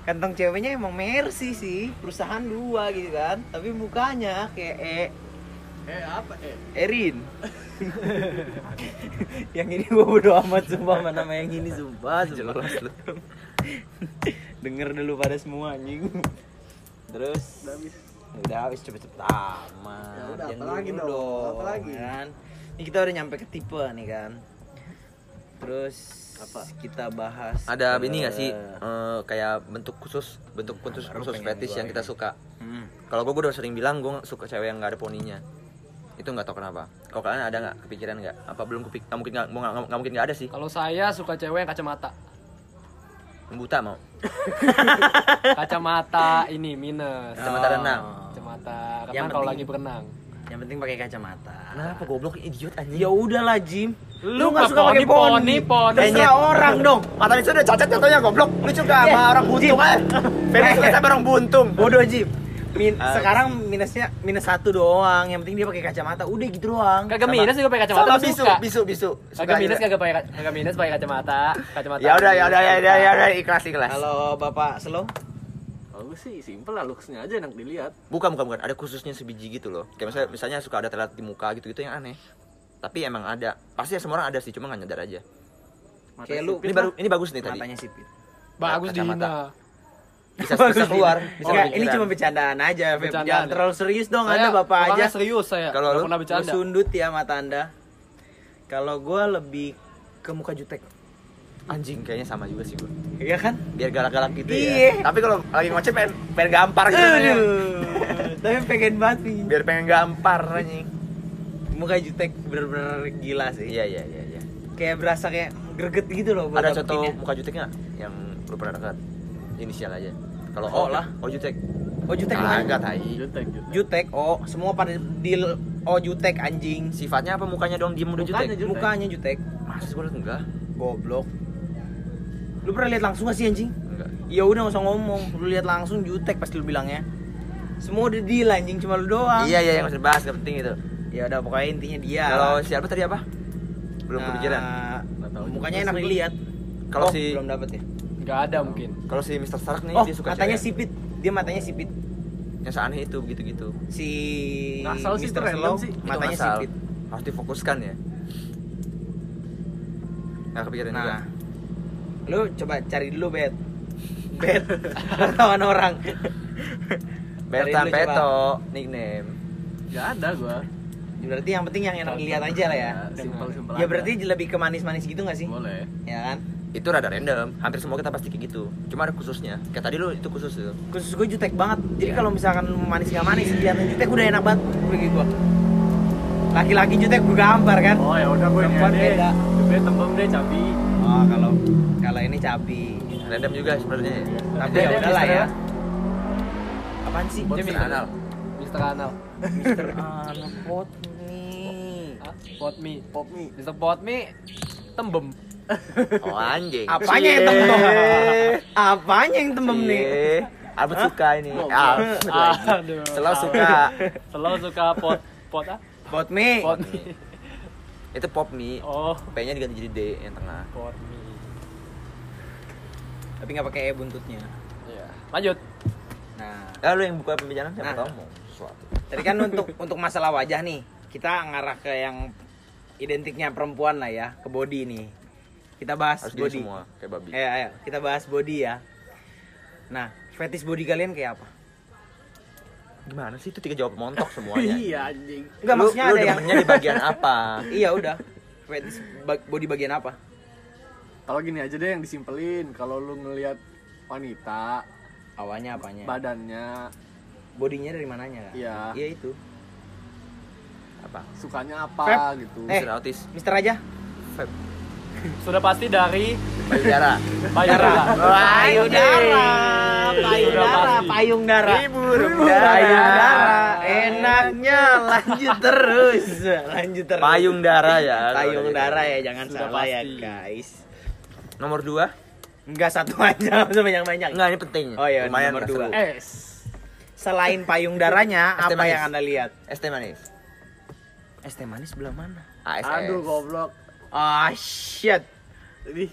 Speaker 3: Kantong ceweknya emang Mercy sih, perusahaan dua gitu kan. Tapi mukanya kayak e
Speaker 4: Eh apa eh?
Speaker 3: Erin. (laughs) yang ini gua bodo amat sumpah mana nama yang ini sumpah, sumpah.
Speaker 2: jelas lu
Speaker 3: Denger dulu pada semua anjing. Terus
Speaker 4: Udah habis.
Speaker 3: udah habis cepet-cepet amat.
Speaker 4: Ya udah, apa lagi dong? Apa lagi?
Speaker 3: Kan? Ini kita udah nyampe ke tipe nih kan. Terus
Speaker 4: Apa?
Speaker 3: kita bahas
Speaker 2: Ada
Speaker 3: ke-
Speaker 2: ini gak sih eh, kayak bentuk khusus, bentuk khusus
Speaker 3: Baru
Speaker 2: khusus fetish yang kita
Speaker 3: ini.
Speaker 2: suka.
Speaker 3: Hmm.
Speaker 2: Kalau gue udah sering bilang gue suka cewek yang nggak ada poninya. Itu nggak tahu kenapa. Kalau kalian ada nggak kepikiran nggak? Apa belum kepik? Nggak mungkin nggak nggak- mungkin nggak ada sih.
Speaker 1: Kalau saya suka cewek yang kacamata.
Speaker 2: Yang Buta mau. (laughs)
Speaker 1: Kacamata ini minus.
Speaker 2: Kacamata renang.
Speaker 1: Kacamata
Speaker 3: Yang
Speaker 1: renang kalau
Speaker 3: penting-
Speaker 1: lagi berenang.
Speaker 3: Yang penting pakai kacamata.
Speaker 2: Kenapa goblok idiot anjing?
Speaker 3: Ya udahlah Jim.
Speaker 1: Lu
Speaker 3: nggak suka pakai
Speaker 1: poni,
Speaker 3: poni. Terserah orang dong.
Speaker 2: Mata itu udah cacat contohnya goblok. Lu suka sama
Speaker 3: Eh,
Speaker 2: orang buntung aja. (laughs) Femi suka sama orang buntung.
Speaker 3: Bodoh Jim. Min,
Speaker 2: Ah.
Speaker 3: sekarang minusnya minus satu doang. Yang penting dia pakai kacamata. Udah gitu doang.
Speaker 1: Kagak minus juga pakai kacamata
Speaker 2: Sama bisu,
Speaker 1: suka.
Speaker 2: bisu, bisu.
Speaker 1: Kagak minus kagak pakai kagak minus pakai kacamata. Kacamata.
Speaker 2: Ya udah, ya udah, ya udah, ya udah, ikhlas, ikhlas.
Speaker 3: Kalau Bapak Slow,
Speaker 4: Kalau gue sih simple lah looksnya aja enak dilihat.
Speaker 2: Bukan, bukan, bukan. Ada khususnya sebiji gitu loh. Kayak misalnya, misalnya suka ada telat di muka gitu-gitu yang aneh. Tapi emang ada. Pasti semua orang ada sih, cuma nggak nyadar aja.
Speaker 4: Mata
Speaker 3: Kayak lu-
Speaker 2: Ini baru, ini bagus nih tadi.
Speaker 3: matanya sipit.
Speaker 1: Bagus
Speaker 2: Kacamata.
Speaker 1: dihina.
Speaker 2: Bisa, bisa keluar. Bisa
Speaker 3: Enggak, ini cuma bercandaan aja.
Speaker 1: Bercandaan
Speaker 3: Jangan
Speaker 1: ya?
Speaker 3: terlalu serius dong,
Speaker 1: Saya
Speaker 3: Anda Bapak aja.
Speaker 1: serius saya.
Speaker 2: Kalau lu?
Speaker 1: pernah
Speaker 3: Lu
Speaker 1: bercanda.
Speaker 3: sundut ya mata Anda. Kalau gua lebih ke muka jutek.
Speaker 2: Anjing, kayaknya sama juga sih gua.
Speaker 3: Iya kan?
Speaker 2: Biar galak-galak gitu
Speaker 3: Iya.
Speaker 2: ya. Tapi kalau lagi ngoceh pengen, pengen gampar gitu.
Speaker 3: Aduh. Tapi pengen banget nih.
Speaker 2: Biar pengen gampar anjing.
Speaker 3: Muka jutek bener-bener gila sih.
Speaker 2: Iya, iya, iya, iya.
Speaker 3: Kayak berasa kayak greget gitu loh
Speaker 2: Ada contoh muka jutek nggak yang lu pernah dekat? Inisial aja. Kalau
Speaker 3: Oh
Speaker 2: O
Speaker 3: lah.
Speaker 2: O jutek.
Speaker 3: Oh jutek
Speaker 2: Ah, enggak tai.
Speaker 4: Jutek, jutek.
Speaker 3: Jutek, oh semua pada deal oh jutek anjing.
Speaker 2: Sifatnya apa mukanya dong diem udah
Speaker 4: Mukanya
Speaker 2: jutek?
Speaker 4: jutek.
Speaker 3: Mukanya jutek.
Speaker 2: Masa liat enggak?
Speaker 3: Goblok. Lu pernah lihat langsung gak sih anjing?
Speaker 2: Enggak.
Speaker 3: Ya udah gak usah ngomong, lu lihat langsung jutek pasti lu bilangnya. Semua udah deal anjing cuma lu doang.
Speaker 2: Iya, iya, yang harus dibahas, gak penting itu.
Speaker 3: Ya udah pokoknya intinya dia.
Speaker 2: Kalau siapa tadi apa? Belum
Speaker 3: Nah,
Speaker 2: kepikiran.
Speaker 4: Nggak tahu
Speaker 3: Mukanya enak dilihat.
Speaker 2: Kalau
Speaker 3: Oh,
Speaker 2: si-
Speaker 3: belum dapet ya.
Speaker 1: Nggak ada mungkin.
Speaker 2: Kalau si Mr. Stark nih
Speaker 3: Oh,
Speaker 2: dia suka
Speaker 3: matanya
Speaker 2: cewek
Speaker 3: sipit. Dia matanya sipit.
Speaker 2: yang seaneh itu gitu-gitu.
Speaker 3: Si
Speaker 4: Ngasal sih,
Speaker 3: Mr.
Speaker 4: random
Speaker 3: Slow
Speaker 4: sih.
Speaker 3: Matanya
Speaker 2: ngasal.
Speaker 3: sipit.
Speaker 2: Harus difokuskan ya. Nggak kepikiran juga.
Speaker 3: Nah, lu coba cari dulu bet. Bet. (laughs) Wartawan orang.
Speaker 2: Berta
Speaker 3: Cari dulu,
Speaker 2: Peto, nickname.
Speaker 4: Nggak ada gua.
Speaker 3: Berarti yang penting yang enak dilihat aja lah ya.
Speaker 4: Simpel simpel.
Speaker 3: Ya berarti lebih ke manis-manis gitu gak sih?
Speaker 4: boleh.
Speaker 3: Ya kan?
Speaker 2: Itu rada random. Hampir semua kita pasti kayak gitu. Cuma ada khususnya. Kayak tadi lu itu khusus tuh.
Speaker 3: Khusus gue jutek banget. Jadi
Speaker 2: Iya.
Speaker 3: kalau misalkan manis gak manis, kelihatan jutek udah enak banget bagi gue. Laki-laki jutek gue gambar kan.
Speaker 4: Oh ya udah gue ini
Speaker 3: Perempuan beda.
Speaker 4: Gue tembem deh cabi.
Speaker 3: Oh kalau kalau ini cabi.
Speaker 2: Random juga sebenarnya. ya.
Speaker 3: Tapi
Speaker 1: Dia-
Speaker 3: ya
Speaker 1: dia
Speaker 3: udahlah ya. Apaan sih?
Speaker 2: Dia Mister Anal.
Speaker 1: Mister Anal.
Speaker 3: Mister (laughs) Anal pot.
Speaker 1: Ah, Pot mie.
Speaker 4: Pop mie.
Speaker 1: Mister Pot mie tembem. (laughs)
Speaker 2: Oh anjing.
Speaker 3: Apanya yang tembem? Apanya yang tembem nih?
Speaker 2: Albert suka ini.
Speaker 4: Oh,
Speaker 2: Ah,
Speaker 1: Aduh.
Speaker 2: Selalu suka. (laughs)
Speaker 1: Selalu suka pot pot ah?
Speaker 3: Pot mie.
Speaker 1: Pot mie.
Speaker 2: Itu pop mie.
Speaker 1: Oh,
Speaker 2: P-nya diganti jadi D yang tengah.
Speaker 1: pot mie.
Speaker 3: Tapi nggak pakai e buntutnya.
Speaker 1: Iya. Lanjut.
Speaker 3: Nah,
Speaker 2: Lalu yang buka pembicaraan siapa
Speaker 3: Nah.
Speaker 2: tahu mau sesuatu.
Speaker 3: tadi kan untuk untuk masalah wajah nih, kita ngarah ke yang identiknya perempuan lah ya, ke body nih. Kita bahas
Speaker 2: Harus
Speaker 3: body.
Speaker 2: semua kayak babi.
Speaker 3: Ayo, ayo, kita bahas body ya. Nah, fetish body kalian kayak apa?
Speaker 2: Gimana sih itu tiga jawab montok semuanya. (laughs)
Speaker 4: Iya anjing.
Speaker 3: Enggak, maksudnya
Speaker 2: lu
Speaker 3: ada yang
Speaker 2: di bagian apa? (laughs)
Speaker 3: Iya, udah. Fetish body bagian apa?
Speaker 4: Kalau gini aja deh yang disimpelin. Kalau lu ngelihat wanita,
Speaker 3: Awalnya apanya?
Speaker 4: badannya
Speaker 3: Bodinya dari mananya? Kak?
Speaker 4: Iya.
Speaker 3: Iya itu.
Speaker 2: Apa?
Speaker 4: sukanya apa
Speaker 3: Feb.
Speaker 4: gitu.
Speaker 3: Eh.
Speaker 2: Mister Autis.
Speaker 3: Mister aja.
Speaker 2: Feb. (laughs)
Speaker 1: Sudah pasti dari
Speaker 2: Payudara.
Speaker 1: payudara. (laughs)
Speaker 3: Payudara, payudara, payung darah.
Speaker 2: burung
Speaker 3: Payung darah. Enaknya lanjut terus. Lanjut terus.
Speaker 2: Payung darah ya.
Speaker 3: Payung darah ya, jangan
Speaker 1: Sudah
Speaker 3: salah ya,
Speaker 1: pasti.
Speaker 3: guys.
Speaker 2: Nomor dua?
Speaker 3: Enggak satu aja, (laughs) usah banyak-banyak.
Speaker 2: Enggak, ini penting.
Speaker 3: Oh iya,
Speaker 2: Lumayan
Speaker 3: nomor dua.
Speaker 4: Es.
Speaker 3: Selain payung darahnya, apa
Speaker 2: manis.
Speaker 3: yang Anda lihat?
Speaker 2: Es teh manis.
Speaker 3: Es teh manis sebelah mana?
Speaker 2: ASS.
Speaker 4: Aduh goblok.
Speaker 3: Ah, shit.
Speaker 4: Ini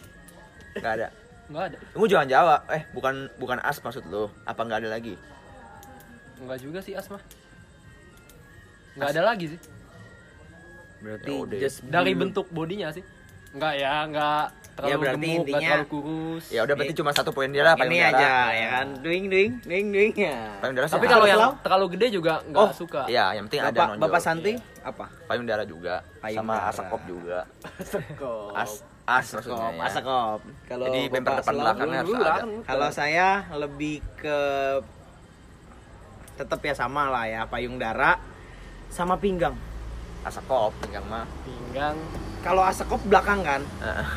Speaker 2: Enggak ada.
Speaker 1: Enggak ada.
Speaker 2: Tunggu jangan jawab. Eh, bukan bukan as maksud lu. Apa enggak ada lagi?
Speaker 1: Enggak juga sih asma. Enggak ada lagi sih.
Speaker 3: Berarti
Speaker 2: Ya udah.
Speaker 3: just
Speaker 1: Dari bentuk bodinya sih. Enggak ya, enggak terlalu
Speaker 3: Ya, berarti
Speaker 1: gemuk, enggak
Speaker 3: intinya-
Speaker 1: terlalu kurus.
Speaker 2: Ya udah berarti cuma satu poin dia lah payung
Speaker 3: ini
Speaker 2: darah.
Speaker 3: aja ya kan. Duing duing duing duing ya.
Speaker 2: Payung darah
Speaker 1: Tapi kalau
Speaker 3: Kalau
Speaker 1: yang terlalu gede juga enggak
Speaker 3: Oh,
Speaker 1: suka.
Speaker 2: Iya, yang penting ada
Speaker 3: Bapak
Speaker 2: nonjol.
Speaker 3: Bapak Santuy apa?
Speaker 2: Payung darah juga
Speaker 3: Payung
Speaker 2: sama
Speaker 3: darah.
Speaker 2: asakop juga.
Speaker 4: sekop.
Speaker 2: As as maksudnya ya.
Speaker 3: Asakop. Kalau
Speaker 2: Jadi bemper depan belakangnya harus ada.
Speaker 4: kan.
Speaker 3: Kalau saya lebih ke tetap ya sama lah ya payung dara sama pinggang.
Speaker 2: Asakop pinggang mah.
Speaker 1: Pinggang.
Speaker 3: Kalau asakop belakang kan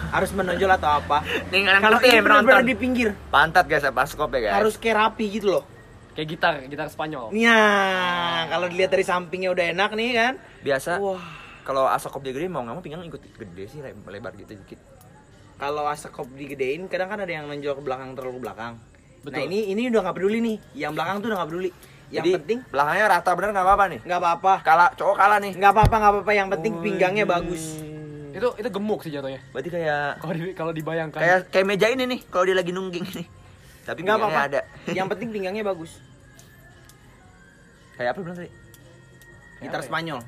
Speaker 3: harus menonjol atau apa? Kalau ini benar-benar di pinggir
Speaker 2: Pantat guys, apa asakop ya guys?
Speaker 3: harus kayak rapi gitu loh.
Speaker 1: Kayak gitar, gitar Spanyol.
Speaker 3: Ya, kalau dilihat dari sampingnya udah enak nih kan.
Speaker 2: biasa.
Speaker 3: Wah,
Speaker 2: Kalau asakop dia gede mau nggak mau pinggang ikut gede sih le- lebar gitu dikit.
Speaker 3: kalau asakop digedein kadang kan ada yang nonjol ke belakang terlalu ke belakang. Nah
Speaker 1: Betul.
Speaker 3: ini ini udah nggak peduli nih. Yang belakang tuh udah nggak peduli. Yang
Speaker 2: Jadi
Speaker 3: penting
Speaker 2: belakangnya rata bener nggak apa-apa nih.
Speaker 3: nggak apa-apa.
Speaker 2: Kalah cowok kalah nih.
Speaker 3: Nggak apa-apa nggak apa-apa. Yang penting pinggangnya bagus.
Speaker 1: Itu itu gemuk sih jatuhnya.
Speaker 2: Berarti kayak
Speaker 1: Kalau di, kalau dibayangkan.
Speaker 2: kayak kayak meja ini nih kalau dia lagi nungging nih. Tapi
Speaker 3: Nggak apa-apa.
Speaker 2: ada.
Speaker 3: Yang (laughs) penting pinggangnya bagus.
Speaker 2: Kayak apa bilang tadi?
Speaker 3: Gitar
Speaker 1: apa ya?
Speaker 3: Spanyol.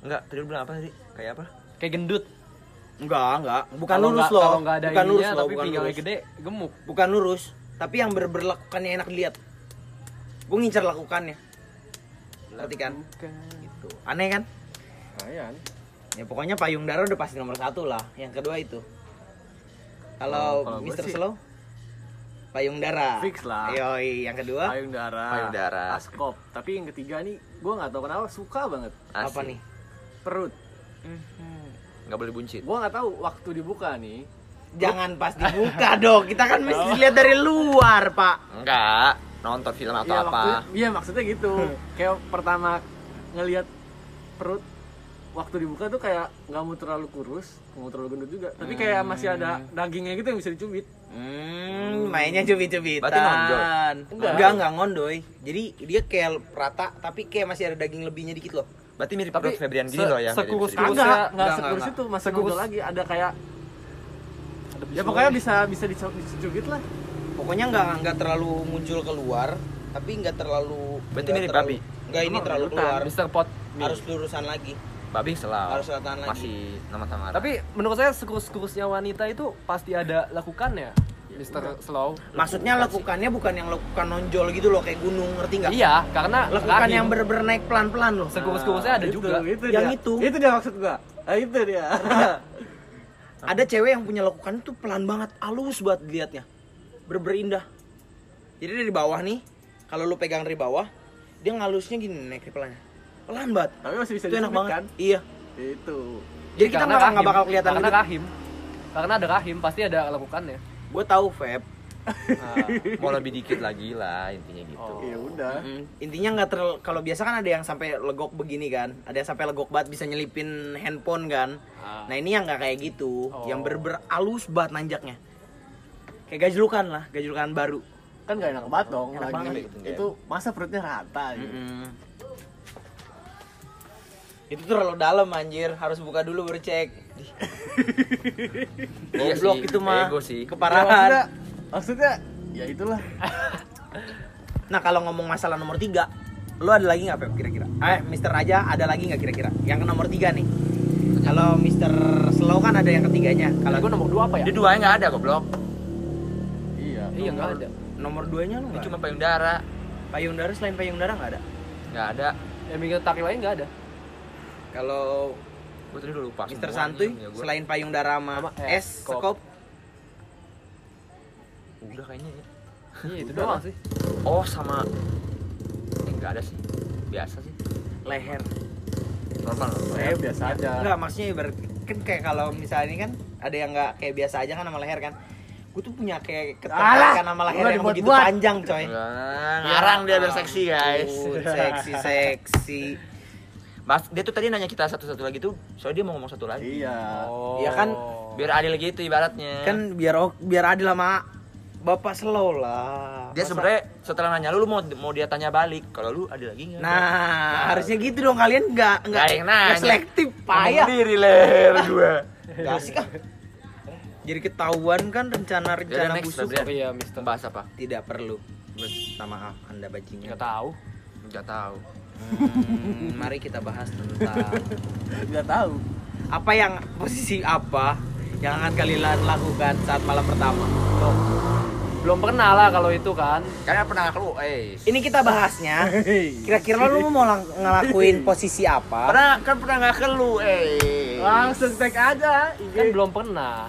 Speaker 2: Enggak, tadi bilang apa tadi? Kayak apa?
Speaker 1: kayak gendut.
Speaker 3: Enggak, enggak. Bukan
Speaker 1: Kalau
Speaker 3: lurus loh.
Speaker 1: Kalau nggak ada
Speaker 3: bukan lurus
Speaker 1: ininya,
Speaker 3: loh,
Speaker 1: tapi
Speaker 3: bukan
Speaker 1: pinggangnya
Speaker 3: lurus.
Speaker 1: gede, gemuk.
Speaker 3: Bukan lurus, tapi yang ber berlakukannya enak dilihat. Gue ngincer lakukannya. Ngerti kan? Gitu. Aneh kan?
Speaker 4: Lumayan.
Speaker 3: Ya pokoknya payung dara udah pasti nomor satu lah. Yang kedua itu. Kalau
Speaker 4: Oh, sih-
Speaker 3: Slow payung dara.
Speaker 4: Fix lah.
Speaker 3: Yoi, yang kedua
Speaker 4: Payung darah.
Speaker 2: Payung darah.
Speaker 4: Askop. Tapi yang ketiga nih, gue nggak tahu kenapa suka banget
Speaker 3: apa
Speaker 2: Asik.
Speaker 3: nih?
Speaker 4: perut.
Speaker 2: Nggak boleh buncit.
Speaker 4: Gue nggak tahu waktu dibuka nih.
Speaker 3: Jangan pas dibuka (laughs) dong. Kita kan mesti lihat dari luar, Pak.
Speaker 2: Enggak, nonton film atau
Speaker 4: Iya,
Speaker 2: apa.
Speaker 4: Iya maksudnya gitu. (laughs) kayak pertama ngelihat perut waktu dibuka tuh kayak nggak mau terlalu kurus, nggak mau terlalu gendut juga. Tapi kayak masih ada dagingnya gitu yang bisa dicubit.
Speaker 3: Hmm, mainnya cubit-cubitan.
Speaker 2: Berarti nonjol?
Speaker 3: Enggak. enggak, enggak ngondoy. Jadi dia kayak rata tapi kayak masih ada daging lebihnya dikit loh.
Speaker 2: Berarti mirip
Speaker 1: Tapi
Speaker 2: perut Febrian gini loh ya.
Speaker 1: sekurus-
Speaker 2: mirip-
Speaker 1: Kurusnya-
Speaker 4: Kagak, nggak
Speaker 3: enggak,
Speaker 4: sekurus
Speaker 3: enggak.
Speaker 4: itu, masih
Speaker 1: Sekurus-
Speaker 4: nonjol lagi. Ada kayak,
Speaker 1: Ada
Speaker 4: ya pokoknya bisa bisa dicu- dicubit lah.
Speaker 3: Pokoknya enggak enggak terlalu muncul keluar, tapi enggak terlalu
Speaker 2: Berarti
Speaker 3: enggak
Speaker 2: mirip babi?
Speaker 3: Enggak ini terlalu keluar.
Speaker 1: Mr. Pot.
Speaker 3: Harus lurusan lagi.
Speaker 2: Babi selau.
Speaker 3: Harus selatan lagi.
Speaker 2: Masih nama sama.
Speaker 1: Tapi menurut saya sekurus-kurusnya wanita itu pasti ada lakukannya, Mr. Slow.
Speaker 3: Maksudnya lakukannya bukan yang lakukan nonjol gitu loh kayak gunung, ngerti nggak?
Speaker 1: Iya, karena
Speaker 3: Lakukan yang bener-bener naik pelan-pelan loh.
Speaker 1: sekurus-kurusnya ada
Speaker 4: Nah, itu,
Speaker 1: juga.
Speaker 4: Itu
Speaker 3: Yang
Speaker 4: dia.
Speaker 3: itu.
Speaker 4: Itu dia maksud gua. Ah, itu dia. (laughs)
Speaker 3: Ada cewek yang punya lakukan itu pelan banget, halus banget dilihatnya. Bener-bener indah. Jadi dari bawah nih, kalau lu pegang dari bawah, dia ngalusnya gini naik pelannya. Pelan banget.
Speaker 4: Tapi masih bisa
Speaker 3: Itu enak banget.
Speaker 4: kan?
Speaker 3: Iya.
Speaker 4: Itu.
Speaker 3: Jadi kita
Speaker 1: Karena
Speaker 3: nggak nggak bakal kelihatan
Speaker 1: karena
Speaker 3: gitu.
Speaker 1: rahim. Karena ada rahim pasti ada lakukannya.
Speaker 3: Gue tahu Feb.
Speaker 1: Nah,
Speaker 2: mau lebih dikit lagi lah intinya gitu.
Speaker 1: Oh.
Speaker 4: Ya udah.
Speaker 3: Mm, Intinya nggak terlalu kalau biasa kan ada yang sampai legok begini kan, ada yang sampai legok banget bisa nyelipin handphone kan.
Speaker 1: Ah.
Speaker 3: Nah ini yang nggak kayak gitu,
Speaker 1: Oh.
Speaker 3: yang berber halus banget nanjaknya. Kayak gajlukan lah, gajlukan baru.
Speaker 4: Kan gak enak banget dong
Speaker 3: Enak
Speaker 4: lagi.
Speaker 3: banget
Speaker 4: itu masa perutnya rata gitu.
Speaker 3: Mm-mm. Itu terlalu dalam anjir, harus buka dulu baru cek. (laughs)
Speaker 2: Iya
Speaker 3: Goblok itu mah.
Speaker 2: ego sih.
Speaker 4: Ya, maksudnya,
Speaker 3: Keparahan.
Speaker 4: maksudnya ya itulah. (laughs)
Speaker 3: Nah kalau ngomong masalah nomor tiga, lu ada lagi nggak Pep kira-kira? Eh, Mister Raja ada lagi nggak kira-kira? Yang nomor tiga nih. Kalau Mister Slow kan ada yang ketiganya.
Speaker 1: Kalau gue nomor dua apa ya?
Speaker 2: Dia duanya nggak ada goblok.
Speaker 4: Iya.
Speaker 1: Iya nggak ada.
Speaker 3: nomor duanya lu nggak?
Speaker 2: cuma payudara.
Speaker 3: payudara selain payudara nggak ada.
Speaker 2: Nggak ada.
Speaker 1: Yang mikir taki lain nggak ada.
Speaker 3: Kalau
Speaker 2: Gue tadi udah lupa.
Speaker 3: Mister Santuy
Speaker 2: ya gua.
Speaker 3: selain payudara sama
Speaker 1: Sama
Speaker 3: es, sekop,
Speaker 2: udah kayaknya ya.
Speaker 1: Iya itu doang sih.
Speaker 2: Oh sama eh, ada sih. Biasa sih.
Speaker 3: leher.
Speaker 2: Normal.
Speaker 4: Saya biasa aja.
Speaker 3: Enggak, maksudnya ibarat kan kayak kalau misalnya ini kan ada yang nggak kayak biasa aja kan sama leher kan. Gue tuh punya kayak ketertarikan sama leher yang begitu panjang, coy.
Speaker 2: Nah, ngarang dia biar seksi guys.
Speaker 3: Uh, seksi seksi.
Speaker 2: Mas, dia tuh tadi nanya kita satu-satu lagi tuh, soalnya dia mau ngomong satu lagi.
Speaker 4: Iya.
Speaker 1: Oh.
Speaker 3: Iya kan?
Speaker 2: Biar adil gitu ibaratnya.
Speaker 3: Kan biar biar adil sama Bapak slow lah.
Speaker 2: dia
Speaker 3: Masa-
Speaker 2: sebenarnya setelah nanya lu, lu mau mau dia tanya balik. Kalau lu ada lagi nggak?
Speaker 3: Nah, harusnya gitu dong kalian nggak nggak
Speaker 2: yang nanya.
Speaker 3: selektif payah.
Speaker 2: diri leher (laughs) gua.
Speaker 3: Gak asik ah. Jadi ketahuan kan rencana-rencana busuk.
Speaker 1: Iya, Mister.
Speaker 2: Bahas apa?
Speaker 3: Tidak perlu. Minta maaf, Anda bajingan.
Speaker 1: Nggak tahu.
Speaker 2: Enggak tahu.
Speaker 3: Hmm, mari kita bahas tentang (laughs)
Speaker 4: Nggak tahu.
Speaker 3: apa yang posisi apa yang akan kalian lakukan saat malam pertama.
Speaker 1: Loh, belum pernah lah kalau itu kan.
Speaker 2: Kalian pernah lu, eh.
Speaker 3: Ini kita bahasnya. Kira-kira lu mau lang- ngelakuin (laughs) posisi apa?
Speaker 2: Pernah kan pernah nggak ke lu, eh.
Speaker 4: Langsung tag aja.
Speaker 1: Kan belum pernah.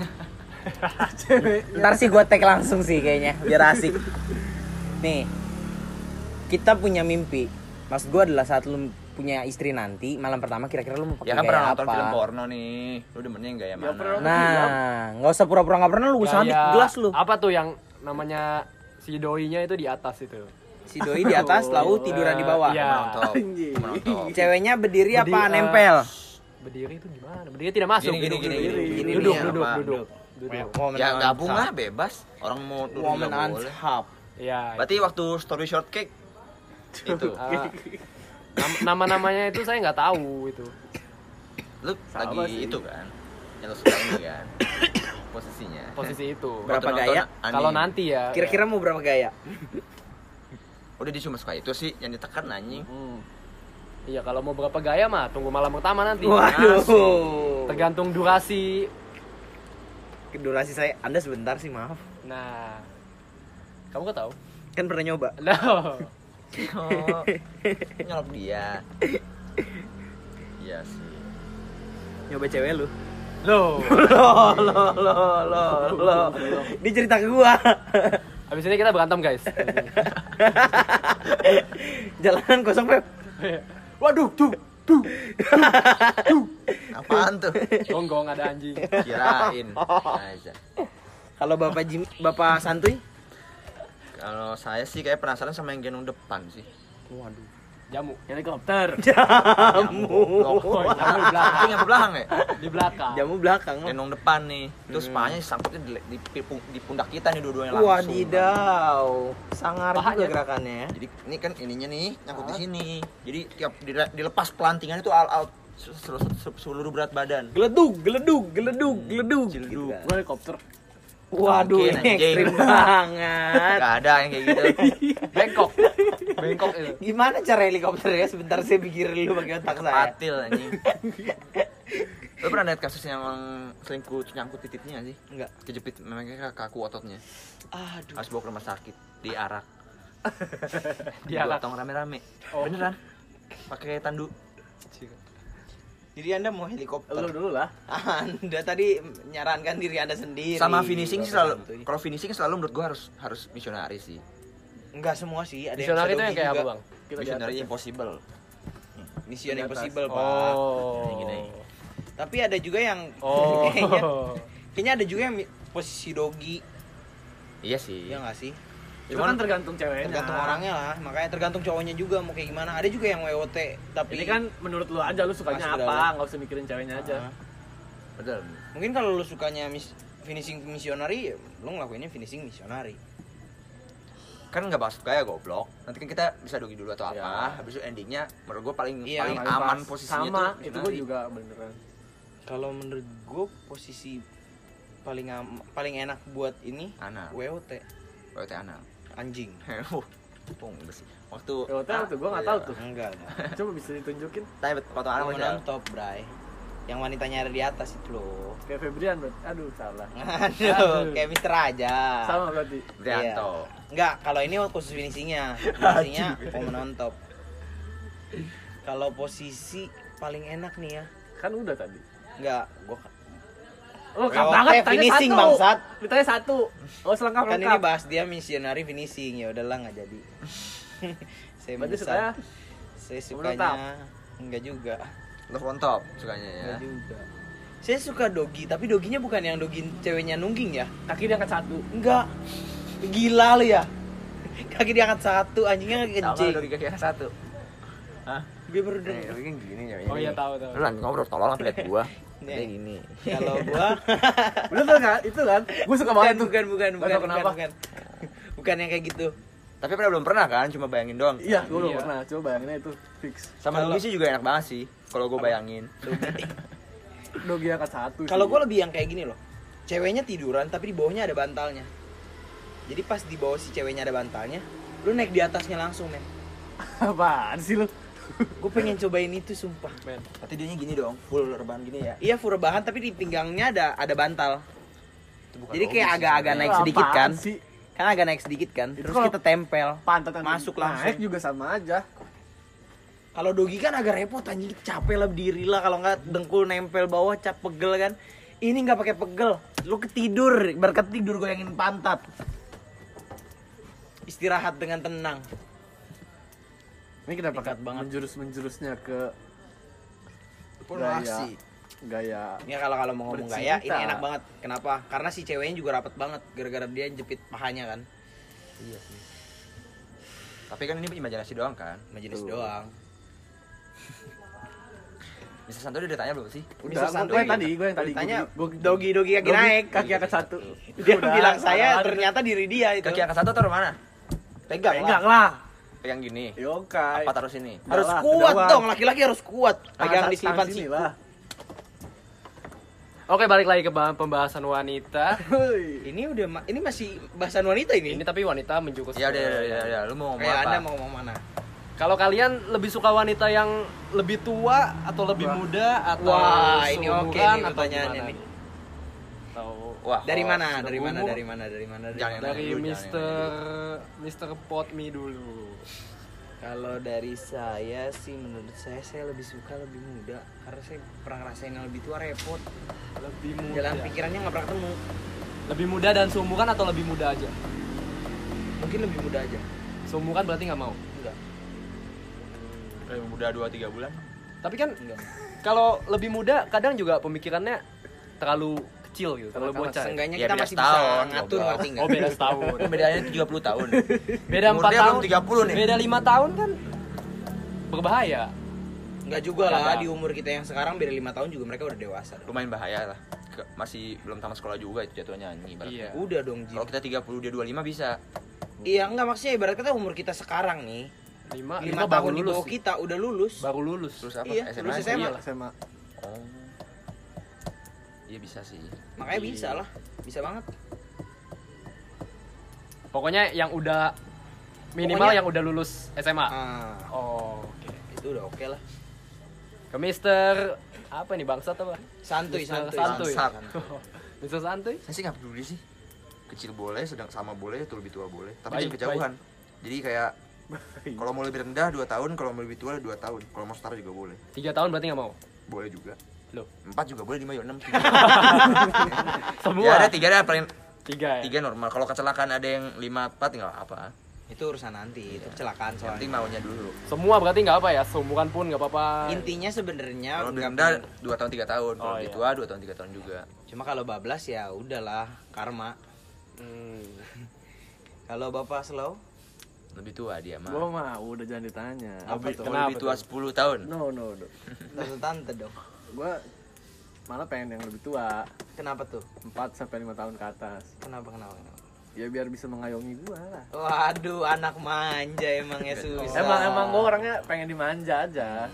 Speaker 4: cewek. (laughs)
Speaker 3: Ntar sih gue tag langsung sih kayaknya biar asik. Nih, kita punya mimpi. Maksud gue adalah saat lu punya istri nanti malam pertama kira-kira lu mau pakai
Speaker 2: Ya kan pernah nonton
Speaker 3: apa?
Speaker 2: film porno nih. Lu demennya yang gaya mana?
Speaker 4: pernah.
Speaker 3: Nah, nggak usah pura-pura nggak pernah lu sabit
Speaker 1: Kayak
Speaker 3: gelas lu.
Speaker 1: Apa tuh yang namanya si doinya itu di atas itu?
Speaker 3: Si doi di atas, (laughs) lalu tiduran di bawah.
Speaker 1: Iya.
Speaker 2: Menonton. (laughs)
Speaker 3: Ceweknya berdiri apa
Speaker 1: Berdiri,
Speaker 3: nempel?
Speaker 1: Berdiri itu gimana? Berdiri tidak masuk.
Speaker 2: Gini gini gini
Speaker 1: Duduk,
Speaker 2: gini.
Speaker 3: Gini
Speaker 1: Duduk, duduk, duduk. Duduk.
Speaker 2: Ya gabung lah bebas. Orang mau turun
Speaker 3: Woman on top.
Speaker 1: Iya.
Speaker 2: Berarti waktu story short cake itu
Speaker 1: Ah, nam- nama-namanya itu saya nggak tahu itu.
Speaker 2: lu
Speaker 4: Sama
Speaker 2: lagi
Speaker 4: sih.
Speaker 2: itu kan yang lu suka ini kan posisinya
Speaker 1: Posisi itu.
Speaker 3: Berapa
Speaker 2: Waktu nonton
Speaker 3: gaya?
Speaker 1: Kalau nanti ya.
Speaker 3: Kira-kira mau berapa gaya?
Speaker 2: udah dia cuma suka itu sih yang ditekan anjing
Speaker 1: Hmm. Iya kalau mau berapa gaya mah tunggu malam pertama nanti.
Speaker 3: Waduh.
Speaker 1: Tergantung durasi.
Speaker 3: Durasi saya Anda sebentar sih, maaf.
Speaker 1: Nah, kamu gak tahu?
Speaker 3: Kan pernah nyoba. (laughs)
Speaker 1: No.
Speaker 2: Oh nyolok dia iya sih
Speaker 3: Nyoba cewek lu.
Speaker 1: Loh. (laughs)
Speaker 3: Loh, loh, loh, loh, loh. Dia cerita ke gua.
Speaker 1: Habis ini kita berantem guys.
Speaker 3: Jalanan kosong, Pep.
Speaker 1: Waduh, tuh, tuh.
Speaker 2: apaan tuh
Speaker 1: Gonggong ada anjing.
Speaker 2: kirain aja (laughs)
Speaker 3: Kalau Bapak Jim, Bapak Santuy?
Speaker 2: Kalau saya sih kayak penasaran sama yang gendong depan sih
Speaker 3: Waduh.
Speaker 1: Jamu.
Speaker 4: Helikopter.
Speaker 3: Jamu.
Speaker 1: Oh, jamu di belakang.
Speaker 2: tapi yang belakang ya
Speaker 1: Di belakang.
Speaker 3: Jamu belakang. loh.
Speaker 2: gendong depan nih terus pahanya disangkutnya di, di, di pundak kita nih dua-duanya langsung
Speaker 3: Wadidaw. Sangar juga
Speaker 1: Pahanya.
Speaker 3: gerakannya ya.
Speaker 2: jadi ini kan ininya nih nyangkut di sini jadi tiap dile- dilepas pelantingan itu all out seluruh, seluruh berat badan
Speaker 3: Geledug, geledug, geledug, geledug.
Speaker 2: Geledug.
Speaker 3: Gitu kan.
Speaker 4: Gue helikopter.
Speaker 3: Waduh, ini ekstrim (laughs) banget.
Speaker 2: Gak ada yang kayak gitu (laughs)
Speaker 1: Bengkok. Bengkok itu.
Speaker 3: Gimana cara helikopter ya? Sebentar saya pikirin dulu pakai otak saya.
Speaker 2: patil anjing lo pernah lihat kasus yang orang selingkuh nyangkut titiknya sih
Speaker 3: Enggak.
Speaker 2: kejepit memangnya kaku ototnya
Speaker 3: Aduh.
Speaker 2: harus bawa ke rumah sakit diarak (laughs)
Speaker 1: Diarak.
Speaker 2: Digotong rame-rame
Speaker 1: Oh.
Speaker 2: beneran pakai tandu
Speaker 3: Jadi Anda mau helikopter?
Speaker 4: Lu dulu lah. (laughs)
Speaker 3: Anda tadi menyarankan diri Anda sendiri.
Speaker 2: sama finishing sih selalu kalau finishing selalu menurut gua harus harus misionaris sih
Speaker 3: Enggak semua sih, ada
Speaker 1: Visioner itu yang kayak apa bang?
Speaker 4: Kita di
Speaker 2: misionary
Speaker 4: atas.
Speaker 2: impossible
Speaker 3: Mission impossible, Pak.
Speaker 1: Oh.
Speaker 2: Gini.
Speaker 3: Tapi ada juga yang (laughs)
Speaker 1: Oh.
Speaker 3: kayaknya, kayaknya ada juga yang posisi dogi,
Speaker 2: iya sih
Speaker 3: ya nggak sih?
Speaker 4: Itu kan tergantung ceweknya.
Speaker 3: Tergantung orangnya lah, makanya tergantung cowoknya juga mau kayak gimana. Ada juga yang WOT, tapi
Speaker 4: Ini kan menurut lu aja lu sukanya apa, nggak usah mikirin ceweknya aja.
Speaker 3: Ah.
Speaker 2: betul
Speaker 3: mungkin kalau lu sukanya mis- finishing missionary, ya lu ngelakuinnya finishing missionary.
Speaker 2: kan nggak bahas gaya goblok nanti kan kita bisa dogi dulu atau apa
Speaker 4: Ya.
Speaker 2: habis itu endingnya menurut gua paling
Speaker 3: Iya,
Speaker 2: paling aman
Speaker 4: pas.
Speaker 2: posisinya
Speaker 4: sama,
Speaker 2: tuh
Speaker 4: itu gue juga beneran.
Speaker 3: Kalau menurut gue posisi paling am- paling enak buat ini
Speaker 2: Ana.
Speaker 3: WOT
Speaker 2: WT anal
Speaker 3: anjing. (laughs)
Speaker 2: Pung, besi. Waktu
Speaker 4: WOT tuh gue nggak tahu tuh.
Speaker 3: Enggak.
Speaker 4: Coba bisa ditunjukin.
Speaker 2: Tapi foto anak
Speaker 3: on top, Bray. Yang wanitanya ada di atas itu loh.
Speaker 4: Kayak Febrian berarti. Aduh salah. (laughs)
Speaker 3: Aduh, kayak Mister aja.
Speaker 4: Sama berarti.
Speaker 2: Brianto.
Speaker 3: Enggak, kalau ini khusus finishingnya. (laughs) Finishingnya woman on top. Kalau posisi paling enak nih ya.
Speaker 4: Kan udah tadi.
Speaker 3: Enggak, gua
Speaker 4: lengkap
Speaker 3: WOT
Speaker 4: banget. Tanya
Speaker 3: finishing,
Speaker 4: satu.
Speaker 3: bangsat.
Speaker 4: Ditanya satu. Oh, selengkap
Speaker 3: kan ini
Speaker 4: lengkap.
Speaker 3: bahas dia missionary finishing ya udahlah nggak jadi. (laughs) saya
Speaker 4: Berarti sukanya
Speaker 3: saya sukanya enggak juga.
Speaker 2: Love on top sukanya ya.
Speaker 3: Enggak juga. Saya suka dogi, tapi doginya bukan yang dogi ceweknya nungging ya.
Speaker 4: kaki diangkat satu.
Speaker 3: Enggak. Gila lu ya. (laughs) Kaki diangkat satu, anjingnya kencing.
Speaker 2: dogi kaki yang satu? Hah?
Speaker 3: Gue baru
Speaker 2: kan gini ya.
Speaker 1: Oh iya tahu tahu.
Speaker 2: Lu nanti ngobrol tolong apa lihat gua. (laughs)
Speaker 3: Nih.
Speaker 2: Gini.
Speaker 3: Kalau gua (laughs)
Speaker 4: Bener tuh kan? Itu kan. Gue suka banget tuh.
Speaker 3: bukan bukan bukan bukan
Speaker 4: kenapa.
Speaker 3: bukan. Bukan yang kayak gitu.
Speaker 2: Tapi pernah belum pernah kan, cuma bayangin doang.
Speaker 4: Iya, gue belum
Speaker 1: Iya.
Speaker 4: pernah. Coba bayangin aja itu fix.
Speaker 2: Sama dogi sih juga enak banget sih. Kalau gua bayangin. (laughs)
Speaker 4: Dogi angkat satu.
Speaker 3: Kalau gua lebih yang kayak gini loh. Ceweknya tiduran tapi di bawahnya ada bantalnya. Jadi pas di bawah si ceweknya ada bantalnya, lu naik di atasnya langsung, men. (laughs)
Speaker 4: apaan sih lu?
Speaker 3: Gue pengen cobain itu sumpah.
Speaker 2: Berarti dia gini dong, full rebahan gini ya.
Speaker 3: Iya full bahan tapi di pinggangnya ada ada bantal.
Speaker 2: Itu bukan
Speaker 3: Jadi kayak agak-agak naik sedikit kan?
Speaker 4: sih?
Speaker 3: Kan agak naik sedikit kan.
Speaker 4: Itu
Speaker 3: Terus kita tempel.
Speaker 4: Pantat
Speaker 3: Masuk langsung.
Speaker 4: Naik juga sama aja.
Speaker 3: Kalau dogi kan agak repot anjing capek lah berdiri lah kalau nggak dengkul nempel bawah cap pegel kan. Ini nggak pakai pegel, lu ketidur, berkat tidur goyangin pantat. Istirahat dengan tenang.
Speaker 4: Ini kenapa
Speaker 3: Dekat banget.
Speaker 4: menjurus menjurusnya ke
Speaker 3: Formasi.
Speaker 4: gaya
Speaker 3: Ini kalau kalau mau ngomong gaya ini enak banget. Kenapa? Karena si ceweknya juga rapet banget gara-gara dia jepit pahanya kan.
Speaker 2: Iya sih. Tapi kan ini imajinasi doang kan.
Speaker 3: Majelis
Speaker 4: Tuh.
Speaker 3: doang. (laughs)
Speaker 2: Mr. Santo udah ditanya belum sih?
Speaker 3: Bisa
Speaker 4: Udah,
Speaker 3: santuy.
Speaker 4: gue yang tadi, gue yang tadi.
Speaker 3: Tanya
Speaker 4: Gua-
Speaker 3: dogi dogi kaki naik.
Speaker 4: kaki angkat satu.
Speaker 3: Dia
Speaker 4: Udah,
Speaker 3: bilang saya ternyata diri dia itu.
Speaker 2: Kaki angkat satu taruh mana?
Speaker 3: pegang,
Speaker 4: Pegang
Speaker 3: lah.
Speaker 4: lah.
Speaker 2: Pegang gini.
Speaker 4: Yokai.
Speaker 2: Apa taruh sini?
Speaker 3: Harus
Speaker 4: Udah lah,
Speaker 3: kuat
Speaker 4: udah,
Speaker 3: dong, laki-laki harus kuat. Pegang di selipan
Speaker 4: sini lah.
Speaker 1: Oke, balik lagi ke pembahasan wanita.
Speaker 3: Ini udah ma- ini masih bahasan wanita ini.
Speaker 1: Ini tapi wanita menjurus
Speaker 2: Ya udah
Speaker 1: ke-
Speaker 2: ya, ya, ya, lu mau ngomong
Speaker 3: Kayak
Speaker 2: apa?
Speaker 3: Anda mau ngomong mana?
Speaker 1: Kalau kalian lebih suka wanita yang lebih tua atau lebih
Speaker 4: Wah.
Speaker 1: muda atau
Speaker 3: Wah, ini oke nih
Speaker 1: atau
Speaker 3: pertanyaannya nih.
Speaker 2: Wah,
Speaker 3: Dari mana? Dari mana? Dari mana? Dari mana? Dari
Speaker 2: Jangan
Speaker 3: mana?
Speaker 1: dari
Speaker 2: dulu, jangan
Speaker 1: Mister Mister Potmi dulu.
Speaker 3: Kalau dari saya sih menurut saya saya lebih suka lebih muda karena saya pernah ngerasain yang lebih tua repot.
Speaker 1: Lebih muda.
Speaker 3: Jalan pikirannya nggak pernah ketemu.
Speaker 1: Lebih muda dan seumuran atau lebih muda aja?
Speaker 3: Mungkin lebih muda aja.
Speaker 1: Seumuran berarti nggak mau.
Speaker 3: Enggak.
Speaker 2: Lebih muda 2 3 bulan.
Speaker 1: Tapi kan
Speaker 3: Enggak.
Speaker 1: kalau lebih muda kadang juga pemikirannya terlalu kecil gitu,
Speaker 3: Kalau
Speaker 1: bocah.
Speaker 3: Seenggaknya
Speaker 2: Ya,
Speaker 3: kita masih
Speaker 2: setahun,
Speaker 3: bisa ngatur ngerti nggak?
Speaker 1: Oh beda setahun.
Speaker 2: Kan (laughs) bedanya 70 tahun.
Speaker 1: Beda
Speaker 2: Umur
Speaker 1: 4
Speaker 2: dia
Speaker 1: tahun.
Speaker 2: belum 30 nih.
Speaker 1: Beda 5 tahun kan berbahaya.
Speaker 3: Enggak juga lah
Speaker 1: Kadang.
Speaker 3: di umur kita yang sekarang beda lima tahun juga mereka udah dewasa.
Speaker 2: Lumayan bahaya lah. Ke- masih belum tamat sekolah juga itu jatuhnya nih ibaratnya.
Speaker 1: Iya.
Speaker 3: Udah dong Ji.
Speaker 2: Kalau kita 30 dia 25 bisa.
Speaker 3: Iya enggak maksudnya ibarat kata umur kita sekarang nih
Speaker 1: 5
Speaker 3: lima tahun di bawah kita udah lulus.
Speaker 1: Baru lulus.
Speaker 2: Terus apa?
Speaker 3: Iya,
Speaker 2: SMA.
Speaker 3: lulus SMA.
Speaker 1: Iya.
Speaker 4: SMA.
Speaker 2: Oh. Iya bisa sih.
Speaker 3: Makanya
Speaker 1: Iya.
Speaker 3: bisa lah. Bisa banget.
Speaker 1: Pokoknya yang udah minimal
Speaker 3: Pokoknya-
Speaker 1: yang udah lulus SMA.
Speaker 3: Ah,
Speaker 1: Oh, oke.
Speaker 3: itu udah oke lah.
Speaker 1: Ke Mister apa nih bangsat apa?
Speaker 3: Santuy,
Speaker 1: Mister
Speaker 3: santuy.
Speaker 1: Santuy.
Speaker 2: Bangsat. (laughs)
Speaker 1: Mister Santuy?
Speaker 2: Saya sih nggak peduli sih. Kecil boleh, sedang sama boleh, itu lebih tua boleh. Tapi
Speaker 1: Baik,
Speaker 2: jangan kejauhan. Jadi kayak kalau mau lebih rendah 2 tahun, kalau mau lebih tua 2 tahun. Kalau mau setara juga boleh.
Speaker 1: Tiga tahun berarti nggak mau.
Speaker 2: Boleh juga.
Speaker 1: Loh,
Speaker 2: 4 juga boleh, 5 6. (laughs)
Speaker 1: semua.
Speaker 2: Ya ada 3 dah paling
Speaker 1: Tiga ya.
Speaker 2: 3 normal. Kalau kecelakaan ada yang 5 4 enggak apa.
Speaker 3: Itu urusan nanti, itu kecelakaan
Speaker 2: Yang penting
Speaker 3: soalnya.
Speaker 2: maunya dulu.
Speaker 1: Semua berarti nggak apa ya, seumuran pun nggak apa-apa.
Speaker 3: Intinya sebenarnya
Speaker 2: Kalau
Speaker 3: perlu-
Speaker 2: 2 tahun 3 tahun. Kalau
Speaker 1: Oh, iya.
Speaker 2: tua 2 tahun 3 tahun juga.
Speaker 3: Cuma kalau bablas ya udahlah, karma.
Speaker 1: Hmm. (laughs)
Speaker 3: Kalau Bapak slow,
Speaker 2: Lebih tua dia mah.
Speaker 4: Gua mah udah jangan ditanya.
Speaker 3: Apa
Speaker 4: Lebih-
Speaker 3: tuh?
Speaker 1: Kenapa
Speaker 2: lebih tua
Speaker 1: tuh?
Speaker 2: 10 tahun.
Speaker 4: No, no, no.
Speaker 3: tante-tante dong.
Speaker 4: Gua malah pengen yang lebih tua.
Speaker 3: Kenapa tuh?
Speaker 4: 4 sampai 5 tahun ke atas.
Speaker 3: Kenapa kenapa? kenapa?
Speaker 4: Ya biar bisa mengayomi gua lah.
Speaker 3: Waduh, anak manja emang ya susah.
Speaker 4: Emang emang gua orangnya pengen dimanja aja.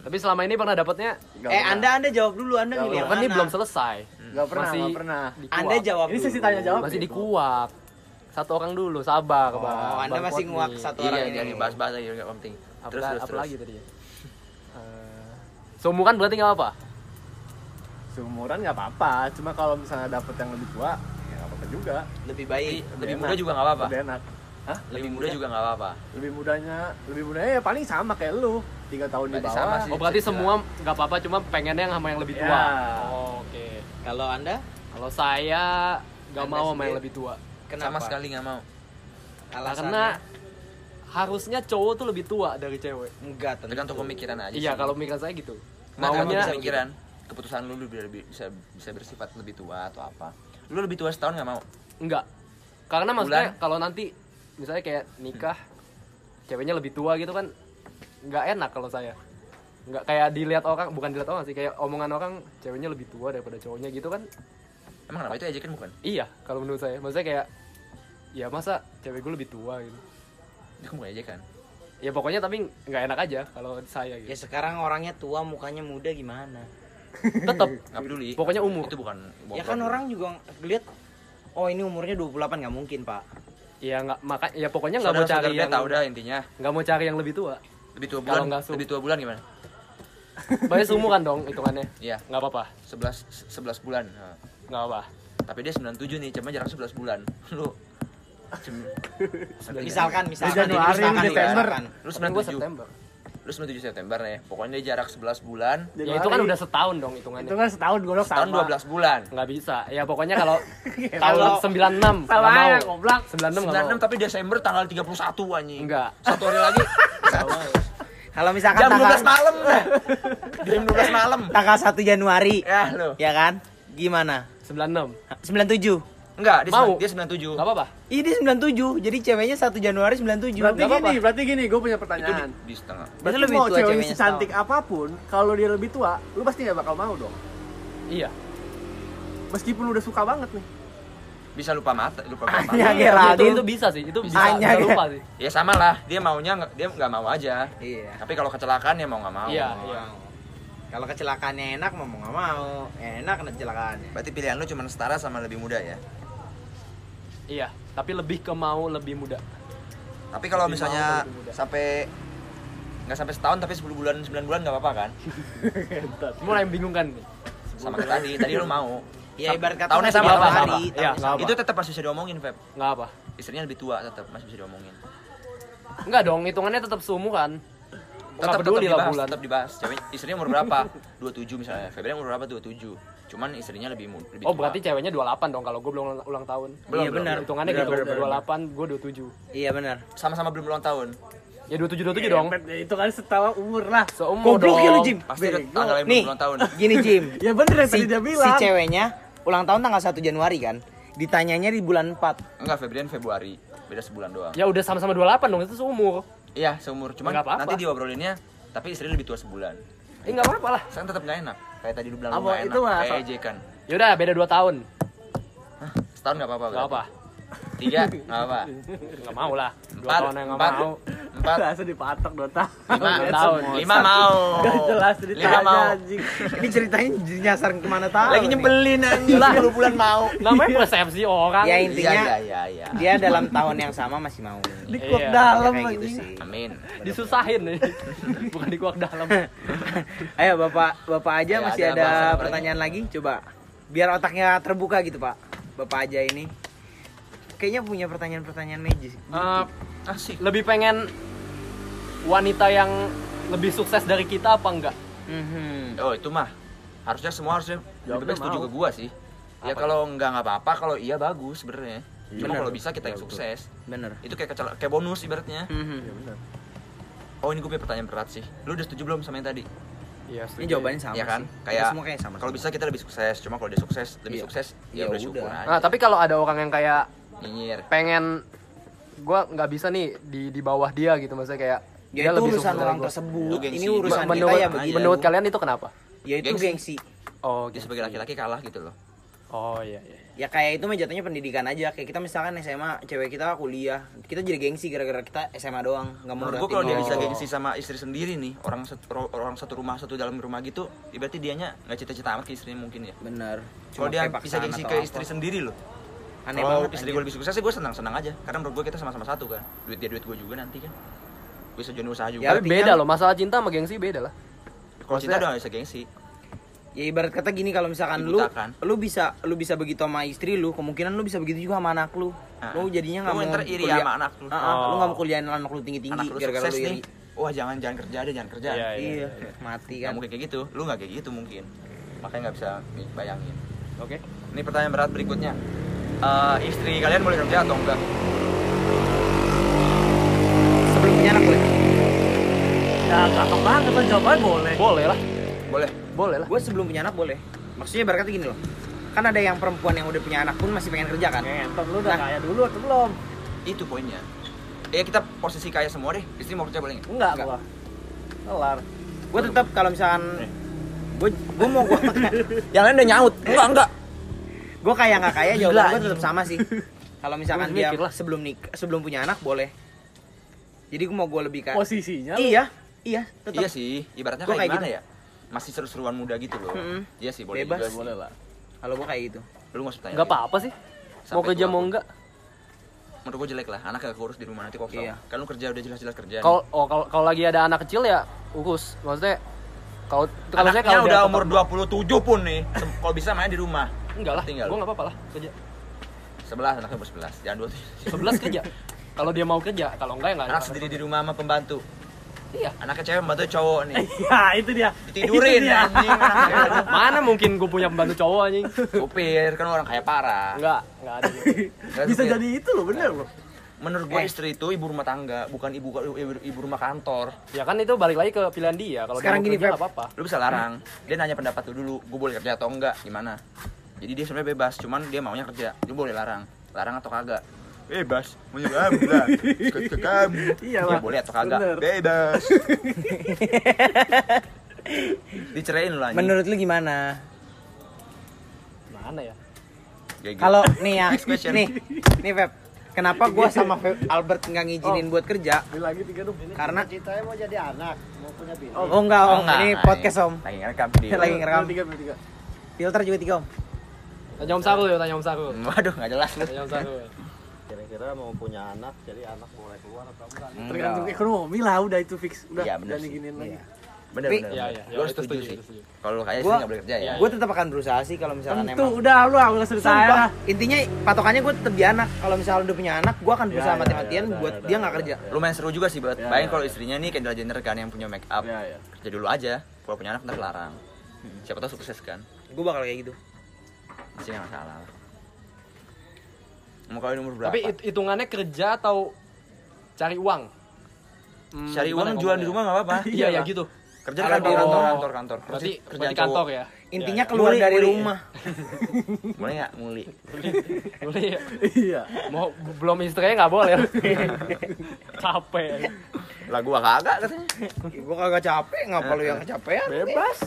Speaker 1: Tapi selama ini pernah dapatnya
Speaker 4: Nggak
Speaker 3: Eh,
Speaker 4: pernah.
Speaker 3: Anda Anda jawab dulu, Anda milih
Speaker 1: ya
Speaker 3: yang
Speaker 1: kan ini belum selesai.
Speaker 4: Gak pernah,
Speaker 1: Masih
Speaker 4: nggak pernah.
Speaker 1: dikuak.
Speaker 3: Anda jawab
Speaker 4: Ini
Speaker 3: dulu.
Speaker 4: sesi tanya jawab.
Speaker 1: Masih
Speaker 4: nih,
Speaker 1: dikuak. Satu orang dulu, sabar,
Speaker 3: Oh,
Speaker 1: Bang.
Speaker 3: Anda
Speaker 1: Bang
Speaker 3: masih nguak satu orang
Speaker 2: Iya,
Speaker 3: ini.
Speaker 2: jangan bahas-bahas lagi enggak penting.
Speaker 1: Apa,
Speaker 2: Terus terus
Speaker 1: apa
Speaker 2: terus.
Speaker 1: lagi tadi ya? Seumuran berarti nggak apa?
Speaker 4: Seumuran nggak apa-apa. Cuma kalau misalnya dapet yang lebih tua, ya nggak apa-apa juga.
Speaker 3: Lebih baik.
Speaker 2: Lebih
Speaker 4: enak.
Speaker 2: muda juga enggak apa-apa.
Speaker 4: Lebih enak. Hah?
Speaker 2: Lebih muda juga enggak apa-apa.
Speaker 4: Lebih mudanya, lebih mudanya ya paling sama kayak lu. Tiga tahun di
Speaker 2: Berarti
Speaker 4: bawah.
Speaker 2: sama sih.
Speaker 1: Oh berarti
Speaker 2: bisa
Speaker 1: semua nggak apa-apa, cuma pengennya yang sama yang lebih tua.
Speaker 4: Ya.
Speaker 1: Oh, Oke.
Speaker 3: Kalau Anda
Speaker 1: Kalau saya nggak mau sama yang lebih tua.
Speaker 3: kenapa?
Speaker 2: Sama sekali enggak mau.
Speaker 3: Alasannya?
Speaker 1: Karena harusnya cowok tuh lebih tua dari cewek.
Speaker 3: enggak tentu.
Speaker 2: Tergantung pemikiran aja
Speaker 1: Iya, kalau pemikiran saya gitu.
Speaker 2: Nah,
Speaker 1: Maunya
Speaker 2: bisa pikiran, keputusan lu lebih, lebih bisa bisa bersifat lebih tua atau apa. Lu lebih tua setahun nggak mau?
Speaker 1: enggak. Karena maksudnya kalau nanti misalnya kayak nikah ceweknya lebih tua gitu kan nggak enak kalau saya. Nggak kayak dilihat orang, bukan dilihat orang sih, kayak omongan orang ceweknya lebih tua daripada cowoknya gitu kan.
Speaker 2: Emang kenapa itu ejekan bukan?
Speaker 1: Iya, kalau menurut saya. Maksudnya kayak ya masa cewek gue lebih tua gitu.
Speaker 2: Itu bukan ejekan.
Speaker 1: Ya pokoknya tapi nggak enak aja kalau saya
Speaker 3: Ya
Speaker 1: gitu.
Speaker 3: sekarang orangnya tua, mukanya muda gimana? (laughs)
Speaker 1: Tetap
Speaker 2: Nggak peduli.
Speaker 1: Pokoknya umur.
Speaker 2: Itu bukan.
Speaker 3: Ya kan orang juga lihat oh ini umurnya 28 nggak mungkin, Pak.
Speaker 1: ya nggak maka ya pokoknya nggak mau cari
Speaker 2: dia
Speaker 1: yang
Speaker 2: tahu dah intinya.
Speaker 1: nggak mau cari yang lebih tua.
Speaker 2: Lebih tua
Speaker 1: Kalau
Speaker 2: bulan. Lebih tua bulan gimana? (laughs)
Speaker 1: Banyak seumuran dong hitungannya.
Speaker 2: Iya,
Speaker 1: Nggak apa-apa,
Speaker 2: 11 11 bulan.
Speaker 1: Nggak apa.
Speaker 2: Tapi dia 97 nih, cuma jarang 11 bulan. (laughs) Lu
Speaker 3: Misalkan misalkan
Speaker 4: Januari,
Speaker 3: misalkan,
Speaker 4: Desember.
Speaker 3: misalkan.
Speaker 2: Lu
Speaker 1: Kan gue
Speaker 2: 97.
Speaker 1: September.
Speaker 2: Lu 97 September ya. Pokoknya dia jarak 11 bulan.
Speaker 1: Ya itu kan udah setahun dong hitungannya.
Speaker 4: itu kan setahun gue
Speaker 2: Tahun 12 bulan.
Speaker 1: Nggak bisa. Ya pokoknya kalau (laughs) tahun
Speaker 3: Kalau-
Speaker 1: 96
Speaker 4: Sama
Speaker 1: nggak mau.
Speaker 4: goblok.
Speaker 1: 96 nggak mau.
Speaker 2: 96 tapi Desember tanggal 31 anjing.
Speaker 1: Enggak.
Speaker 2: Satu hari lagi. (laughs)
Speaker 3: Kalau misalkan
Speaker 2: Jam 12
Speaker 3: tanggal
Speaker 2: malam dah. Jam 12 malam.
Speaker 3: tanggal 1 Januari,
Speaker 2: Ya lu.
Speaker 3: ya kan? Gimana?
Speaker 1: 96.
Speaker 3: 97.
Speaker 2: Enggak, dia,
Speaker 1: Mau.
Speaker 2: sembilan- dia 97.
Speaker 1: Enggak apa-apa.
Speaker 3: Ini 97. Jadi ceweknya 1 Januari 97.
Speaker 4: berarti
Speaker 1: Nggak
Speaker 4: gini
Speaker 1: apa-apa.
Speaker 4: berarti gini gue punya
Speaker 2: Itu di,
Speaker 4: pertanyaan
Speaker 2: di setengah.
Speaker 4: berarti
Speaker 3: lebih
Speaker 4: mau
Speaker 3: tua
Speaker 4: cewek secantik apa pun kalau dia lebih tua lu pasti nggak bakal mau dong
Speaker 1: Iya.
Speaker 4: meskipun udah suka banget nih
Speaker 2: Bisa lupa mata, lupa mata.
Speaker 3: Hanya
Speaker 1: Iya,
Speaker 3: Geraldine.
Speaker 1: itu, itu bisa sih. Itu bisa,
Speaker 3: Hanya
Speaker 1: bisa lupa sih.
Speaker 2: Ya sama lah, dia maunya dia nggak mau aja.
Speaker 3: Iya.
Speaker 2: Tapi kalau kecelakaan ya mau nggak mau.
Speaker 1: Iya, iya.
Speaker 3: Kalau kecelakaannya enak mau nggak mau. Enak kena kecelakaannya.
Speaker 2: Berarti pilihan lu cuma setara sama lebih muda ya.
Speaker 1: Iya, tapi lebih ke mau lebih muda.
Speaker 2: Tapi kalau
Speaker 1: Lebih
Speaker 2: misalnya
Speaker 1: mau,
Speaker 2: sampai nggak sampai setahun tapi 10 bulan 9 bulan nggak apa-apa kan?
Speaker 1: Mulai membingungkan nih.
Speaker 2: Sama kayak tadi, tadi lu mau.
Speaker 3: Ya ibarat kata
Speaker 2: Tahunnya sama,
Speaker 1: Iya,
Speaker 3: sama.
Speaker 1: nggak apa.
Speaker 2: Itu tetap masih bisa diomongin, Feb.
Speaker 1: Enggak apa.
Speaker 2: Istrinya lebih tua tetap masih bisa diomongin.
Speaker 1: Enggak dong, hitungannya tetap seumuran.
Speaker 2: Tetap
Speaker 1: peduli
Speaker 2: tetap
Speaker 1: lah bulan.
Speaker 2: tetap dibahas. Cewek istrinya umur berapa? (laughs) 27 misalnya. Febri umur berapa? 27. Cuman istrinya lebih mu- lebih
Speaker 1: Oh,
Speaker 2: tua.
Speaker 1: berarti ceweknya 28 dong kalau gue belum ulang- tahun.
Speaker 2: Belum,
Speaker 3: Iya, benar.
Speaker 1: Hitungannya gitu,
Speaker 3: benar, benar.
Speaker 1: 28, gue 27.
Speaker 3: Iya benar.
Speaker 2: sama-sama belum ulang tahun.
Speaker 1: Ya 27 27 dong.
Speaker 4: Ya, itu kan setara umur lah
Speaker 1: Seumur
Speaker 3: Goblok
Speaker 1: dong.
Speaker 3: ya lu Jim.
Speaker 2: Pasti tanggal yang ulang tahun.
Speaker 3: gini Jim. (laughs)
Speaker 4: ya bener yang
Speaker 3: si,
Speaker 4: tadi dia
Speaker 3: si
Speaker 4: bilang
Speaker 3: ceweknya ulang tahun tanggal 1 Januari kan. Ditanyanya di bulan 4.
Speaker 2: Enggak, Febrian Februari. Beda sebulan doang.
Speaker 1: Ya udah sama-sama 28 dong, itu seumur.
Speaker 2: Iya, seumur. Cuman
Speaker 1: Nggak apa-apa.
Speaker 2: nanti diobrolinnya tapi istri lebih tua sebulan.
Speaker 1: Eh enggak apa-apa lah.
Speaker 2: Sekarang tetap nggak enak. Kayak tadi lu bilang
Speaker 4: Apa,
Speaker 2: nggak
Speaker 4: itu
Speaker 2: enak.
Speaker 4: mah
Speaker 2: Kayak ejekan.
Speaker 1: Ya udah beda 2 tahun.
Speaker 2: Hah? Setahun nggak apa-apa.
Speaker 1: Enggak apa.
Speaker 2: Tiga, nggak apa.
Speaker 1: Enggak mau lah. 2
Speaker 2: Empat,
Speaker 1: tahun yang enggak
Speaker 2: empat,
Speaker 1: mau.
Speaker 2: empat, (laughs)
Speaker 4: langsung dipatok dua tahun
Speaker 2: lima,
Speaker 1: Dua tahun.
Speaker 2: lima mau.
Speaker 4: Gak jelas
Speaker 2: Lima mau.
Speaker 4: anjing
Speaker 3: Ini ceritanya jadi nyasar ke mana tahu.
Speaker 2: Lagi nyebelin anjing.
Speaker 1: Lah.
Speaker 2: 10 bulan mau.
Speaker 1: Namanya persepsi orang.
Speaker 3: Ya
Speaker 2: Iya,
Speaker 3: intinya
Speaker 2: iya, iya, iya.
Speaker 3: dia dalam tahun yang sama masih mau.
Speaker 4: di kuak
Speaker 1: Iya,
Speaker 4: dalam
Speaker 3: Kayak gitu sih.
Speaker 2: Amin.
Speaker 1: Disusahin nih. (laughs) Bukan di kuak dalam. (laughs)
Speaker 3: Ayo Bapak, Bapak aja
Speaker 2: Ayo,
Speaker 3: masih
Speaker 2: ada
Speaker 3: pertanyaan lagi? Coba. Biar otaknya terbuka gitu, Pak. Bapak aja ini. Kayaknya punya pertanyaan-pertanyaan magis.
Speaker 1: Eh,
Speaker 2: Asik.
Speaker 1: lebih pengen wanita yang lebih sukses dari kita apa enggak?
Speaker 3: Mhm.
Speaker 2: Oh, itu mah. Harusnya semua harusnya
Speaker 4: Jawabnya
Speaker 2: lebih setuju
Speaker 4: mau.
Speaker 2: ke gua sih. Ya
Speaker 1: Apa
Speaker 2: kalau enggak nggak apa-apa, kalau iya bagus sebenarnya. Cuma
Speaker 3: Bener.
Speaker 2: kalau bisa kita yang sukses.
Speaker 3: Bener.
Speaker 2: Itu kayak kecel- kayak bonus ibaratnya.
Speaker 3: Mhm.
Speaker 2: Oh, ini gue punya pertanyaan berat sih. Lu udah setuju belum sama yang tadi?
Speaker 1: Iya,
Speaker 3: Ini jawabannya sama
Speaker 2: Iya kan?
Speaker 3: sih.
Speaker 2: Kayak
Speaker 3: semua kayak sama.
Speaker 2: Kalau bisa kita lebih sukses. Cuma kalau dia sukses, lebih
Speaker 3: Iya.
Speaker 2: sukses,
Speaker 3: Ya
Speaker 2: ya, udah syukur aja.
Speaker 1: Nah, tapi kalau ada orang yang kayak
Speaker 2: Nyinyir.
Speaker 1: pengen gua nggak bisa nih di di bawah dia gitu maksudnya kayak
Speaker 3: Ya itu urusan
Speaker 1: dari
Speaker 3: orang
Speaker 1: gua.
Speaker 3: tersebut.
Speaker 2: Gengsi.
Speaker 3: Ini urusan
Speaker 2: Men-
Speaker 3: kita
Speaker 1: menurut
Speaker 3: ya begitu.
Speaker 1: menurut kalian itu kenapa?
Speaker 3: Ya itu
Speaker 2: Gengsi.
Speaker 3: gengsi.
Speaker 1: Oh,
Speaker 2: Dia
Speaker 1: gitu.
Speaker 2: sebagai laki-laki kalah gitu loh.
Speaker 1: Oh iya iya.
Speaker 3: Ya kayak itu mah jatuhnya pendidikan aja. Kayak kita misalkan SMA, cewek kita kuliah, kita jadi gengsi gara-gara kita SMA doang, nggak mau
Speaker 2: Menurut gue kalau dia
Speaker 3: dia.
Speaker 2: bisa gengsi sama istri sendiri nih, orang satu, orang satu rumah satu dalam rumah gitu, ya berarti dianya nggak cita-cita amat ke istrinya mungkin ya.
Speaker 3: Bener.
Speaker 2: Kalau
Speaker 3: Cuma
Speaker 2: dia bisa gengsi ke
Speaker 3: apa.
Speaker 2: istri sendiri loh.
Speaker 3: Aneh
Speaker 2: Kalau
Speaker 3: banget.
Speaker 2: istri gue lebih sukses sih gue senang-senang aja. Karena menurut gue kita sama-sama satu kan. Duit dia duit gue juga nanti kan. Gue bisa join usaha juga.
Speaker 3: Ya,
Speaker 1: Tapi beda loh, masalah cinta sama gengsi beda lah.
Speaker 2: Kalau cinta
Speaker 1: maksudnya-
Speaker 2: udah gak bisa gengsi.
Speaker 3: Ya ibarat kata gini kalau misalkan lu
Speaker 2: Dibutakan.
Speaker 3: lu bisa lu bisa begitu sama istri lu, kemungkinan lu bisa begitu juga sama anak lu.
Speaker 2: Ah.
Speaker 3: Lu jadinya nggak
Speaker 2: Lu
Speaker 3: mau
Speaker 2: iri
Speaker 3: kuliah-
Speaker 2: sama anak lu.
Speaker 3: Ah, ah, lu
Speaker 1: Oh.
Speaker 3: nggak mau kuliahin anak lu tinggi-tinggi
Speaker 2: Anak lu
Speaker 3: gara-gara
Speaker 2: sukses
Speaker 3: lu iri.
Speaker 2: nih. Wah jangan jangan kerja deh jangan kerja.
Speaker 1: Iya,
Speaker 3: Iya, mati
Speaker 2: Gak
Speaker 3: kan.
Speaker 2: mungkin kayak gitu. Lu gak kayak gitu mungkin. Makanya nggak bisa bayangin.
Speaker 1: Oke.
Speaker 2: Ini pertanyaan berat berikutnya. Eh, istri kalian boleh kerja atau enggak?
Speaker 3: Sebelum punya anak boleh.
Speaker 4: ya cakep banget kan jawabannya boleh
Speaker 1: Boleh lah.
Speaker 2: Boleh.
Speaker 1: Boleh lah.
Speaker 3: Gue sebelum punya anak boleh. Maksudnya kata gini loh. Kan ada yang perempuan yang udah punya anak pun masih pengen kerja kan.
Speaker 4: ngentot lu udah
Speaker 3: Nah.
Speaker 4: kaya dulu atau belum
Speaker 2: Itu poinnya. Ya kita posisi kaya semua deh. Istri mau kerja boleh nggak?
Speaker 4: enggak
Speaker 3: Enggak.
Speaker 4: gua kelar
Speaker 3: Gue tetap kalau misalkan gue gue mau gue (laughs)
Speaker 2: Yang lain udah nyaut. Enggak enggak.
Speaker 3: Gue kaya nggak kaya jawaban gue
Speaker 2: anjing.
Speaker 3: tetap sama sih. Kalau misalkan dia sebelum nik sebelum punya anak boleh. Jadi gue mau gue lebih kayak
Speaker 4: posisinya
Speaker 3: Iya, iya, tetap.
Speaker 2: Iya sih. Ibaratnya
Speaker 3: Gua
Speaker 2: kayak,
Speaker 3: kayak
Speaker 2: gimana
Speaker 3: gitu.
Speaker 2: ya? Masih seru-seruan muda gitu loh.
Speaker 3: Mm-mm.
Speaker 2: Iya sih boleh
Speaker 3: Bebas.
Speaker 2: juga sih.
Speaker 1: Boleh lah.
Speaker 3: Kalau gue kayak gitu.
Speaker 2: Lu nggak tanya.
Speaker 1: Enggak
Speaker 2: lagi.
Speaker 1: apa-apa sih. Mau
Speaker 2: Sampai
Speaker 1: kerja
Speaker 2: tua
Speaker 1: mau enggak?
Speaker 2: Menurut gue jelek lah. Anak gak kurus di rumah nanti kosong.
Speaker 3: Iya.
Speaker 2: Kan lu kerja udah jelas-jelas kerja.
Speaker 1: Kalau oh kalau kalau lagi ada anak kecil ya urus. Maksudnya kalau kalau saya
Speaker 2: Anaknya
Speaker 1: kalau
Speaker 2: udah umur
Speaker 1: tetap-
Speaker 2: 27 pun nih. Kalau bisa main di rumah.
Speaker 1: Enggak lah.
Speaker 2: tinggal.
Speaker 1: Gua enggak apa-apa lah kerja.
Speaker 2: Sebelas anaknya umur sebelas. Jangan dua tujuh.
Speaker 1: 11 (laughs) kerja. Kalau dia mau kerja, kalau enggak ya enggak.
Speaker 2: Anak sendiri di rumah sama pembantu.
Speaker 1: Iya.
Speaker 2: Anaknya cewek pembantu cowok nih.
Speaker 4: ya itu dia
Speaker 2: Ditidurin
Speaker 4: Itu dia.
Speaker 2: anjing. (laughs)
Speaker 1: Mana mungkin gue punya pembantu cowok anjing?
Speaker 2: Supir kan orang kaya parah.
Speaker 1: Enggak, enggak ada.
Speaker 2: Nggak
Speaker 4: bisa jadi itu loh bener loh
Speaker 2: Menurut gue
Speaker 3: Eh.
Speaker 2: istri itu ibu rumah tangga, bukan ibu ibu, ibu rumah kantor.
Speaker 1: Ya kan itu balik lagi ke pilihan dia. Kalau dia
Speaker 3: Sekarang
Speaker 1: mau
Speaker 3: gini,
Speaker 1: apa-apa.
Speaker 2: Lu bisa larang. Dia nanya pendapat lu dulu, gue boleh kerja atau enggak, gimana? Jadi dia sebenarnya bebas, cuman dia maunya kerja. Lu boleh larang. Larang atau kagak? Bebas. Mau kamu lah. Ke kamu.
Speaker 4: Iya
Speaker 2: Ya, boleh atau kagak?
Speaker 4: Bener.
Speaker 2: Bebas. (laughs) Dicerain lu anjing.
Speaker 3: Menurut lu gimana?
Speaker 1: Mana ya?
Speaker 2: Gitu.
Speaker 3: Kalau nih ya, nih, nih Feb, kenapa gua sama Feb, Albert nggak ngizinin buat kerja?
Speaker 4: Lagi tiga dong
Speaker 3: Karena
Speaker 5: Ceritanya mau jadi anak, mau punya bini.
Speaker 4: Oh,
Speaker 3: oh enggak om,
Speaker 2: enggak,
Speaker 3: ini podcast om,
Speaker 2: Lagi ngerekam. (laughs)
Speaker 3: Lagi ngerekam. Filter juga tiga om.
Speaker 1: Tanya Om Saru ya, tanya Om Saru. (laughs)
Speaker 2: Waduh, nggak jelas lu.
Speaker 1: Tanya Om Saru. ya.
Speaker 5: Kira-kira mau punya anak, jadi anak boleh keluar atau enggak?
Speaker 4: tergantung ekonomi lah udah itu fix udah
Speaker 2: Iya, bener
Speaker 4: diginiin lagi
Speaker 2: Bener,
Speaker 3: Tapi-
Speaker 2: bener.
Speaker 1: Iya,
Speaker 2: bener.
Speaker 1: iya,
Speaker 2: Gua
Speaker 1: itu
Speaker 2: setuju
Speaker 1: setuju,
Speaker 2: sih. Kalau lu kayak sih nggak boleh kerja ya.
Speaker 1: Iya,
Speaker 3: Gue tetap akan berusaha sih kalau misalkan
Speaker 4: tentu
Speaker 3: emang.
Speaker 4: udah lu aku selesai
Speaker 3: Sumpah,
Speaker 4: lah
Speaker 3: intinya patokannya gue tetap di anak. Kalau misalnya udah punya anak, gue akan
Speaker 4: Ya,
Speaker 3: berusaha
Speaker 4: ya,
Speaker 3: mati-matian
Speaker 4: ya,
Speaker 3: buat
Speaker 4: ya,
Speaker 3: dia
Speaker 4: ya,
Speaker 3: nggak
Speaker 4: ya,
Speaker 3: kerja.
Speaker 2: Lumayan seru juga sih buat.
Speaker 4: Ya,
Speaker 2: Bayangin
Speaker 4: ya.
Speaker 2: kalau istrinya nih Kendall Jenner kan yang punya make up.
Speaker 4: ya ya
Speaker 2: Kerja dulu aja. Kalau punya anak ntar larang. Siapa tahu sukses kan?
Speaker 3: Gue bakal kayak gitu.
Speaker 2: Masih nggak masalah. Mau kawin umur berapa?
Speaker 1: Tapi hit- hitungannya kerja atau cari uang? Hmm,
Speaker 2: Cari uang jual di rumah nggak apa-apa. (laughs)
Speaker 1: Iya, ya gitu.
Speaker 2: Kerja
Speaker 3: Kalau
Speaker 2: kan di
Speaker 3: di
Speaker 2: kantor, kantor, kantor.
Speaker 1: Berarti
Speaker 2: Kerjaan
Speaker 1: berarti kantor ya.
Speaker 3: Intinya
Speaker 1: Iya,
Speaker 3: keluar
Speaker 2: Muli,
Speaker 3: dari
Speaker 2: muli.
Speaker 3: rumah. (laughs)
Speaker 2: Boleh nggak muli?
Speaker 1: iya. Boleh ya.
Speaker 4: iya
Speaker 1: Mau belum istrinya nggak boleh. (laughs) Capek.
Speaker 2: Lah gua kagak katanya.
Speaker 3: gue kagak capek, ngapa lu yang kecapean?
Speaker 1: Bebas.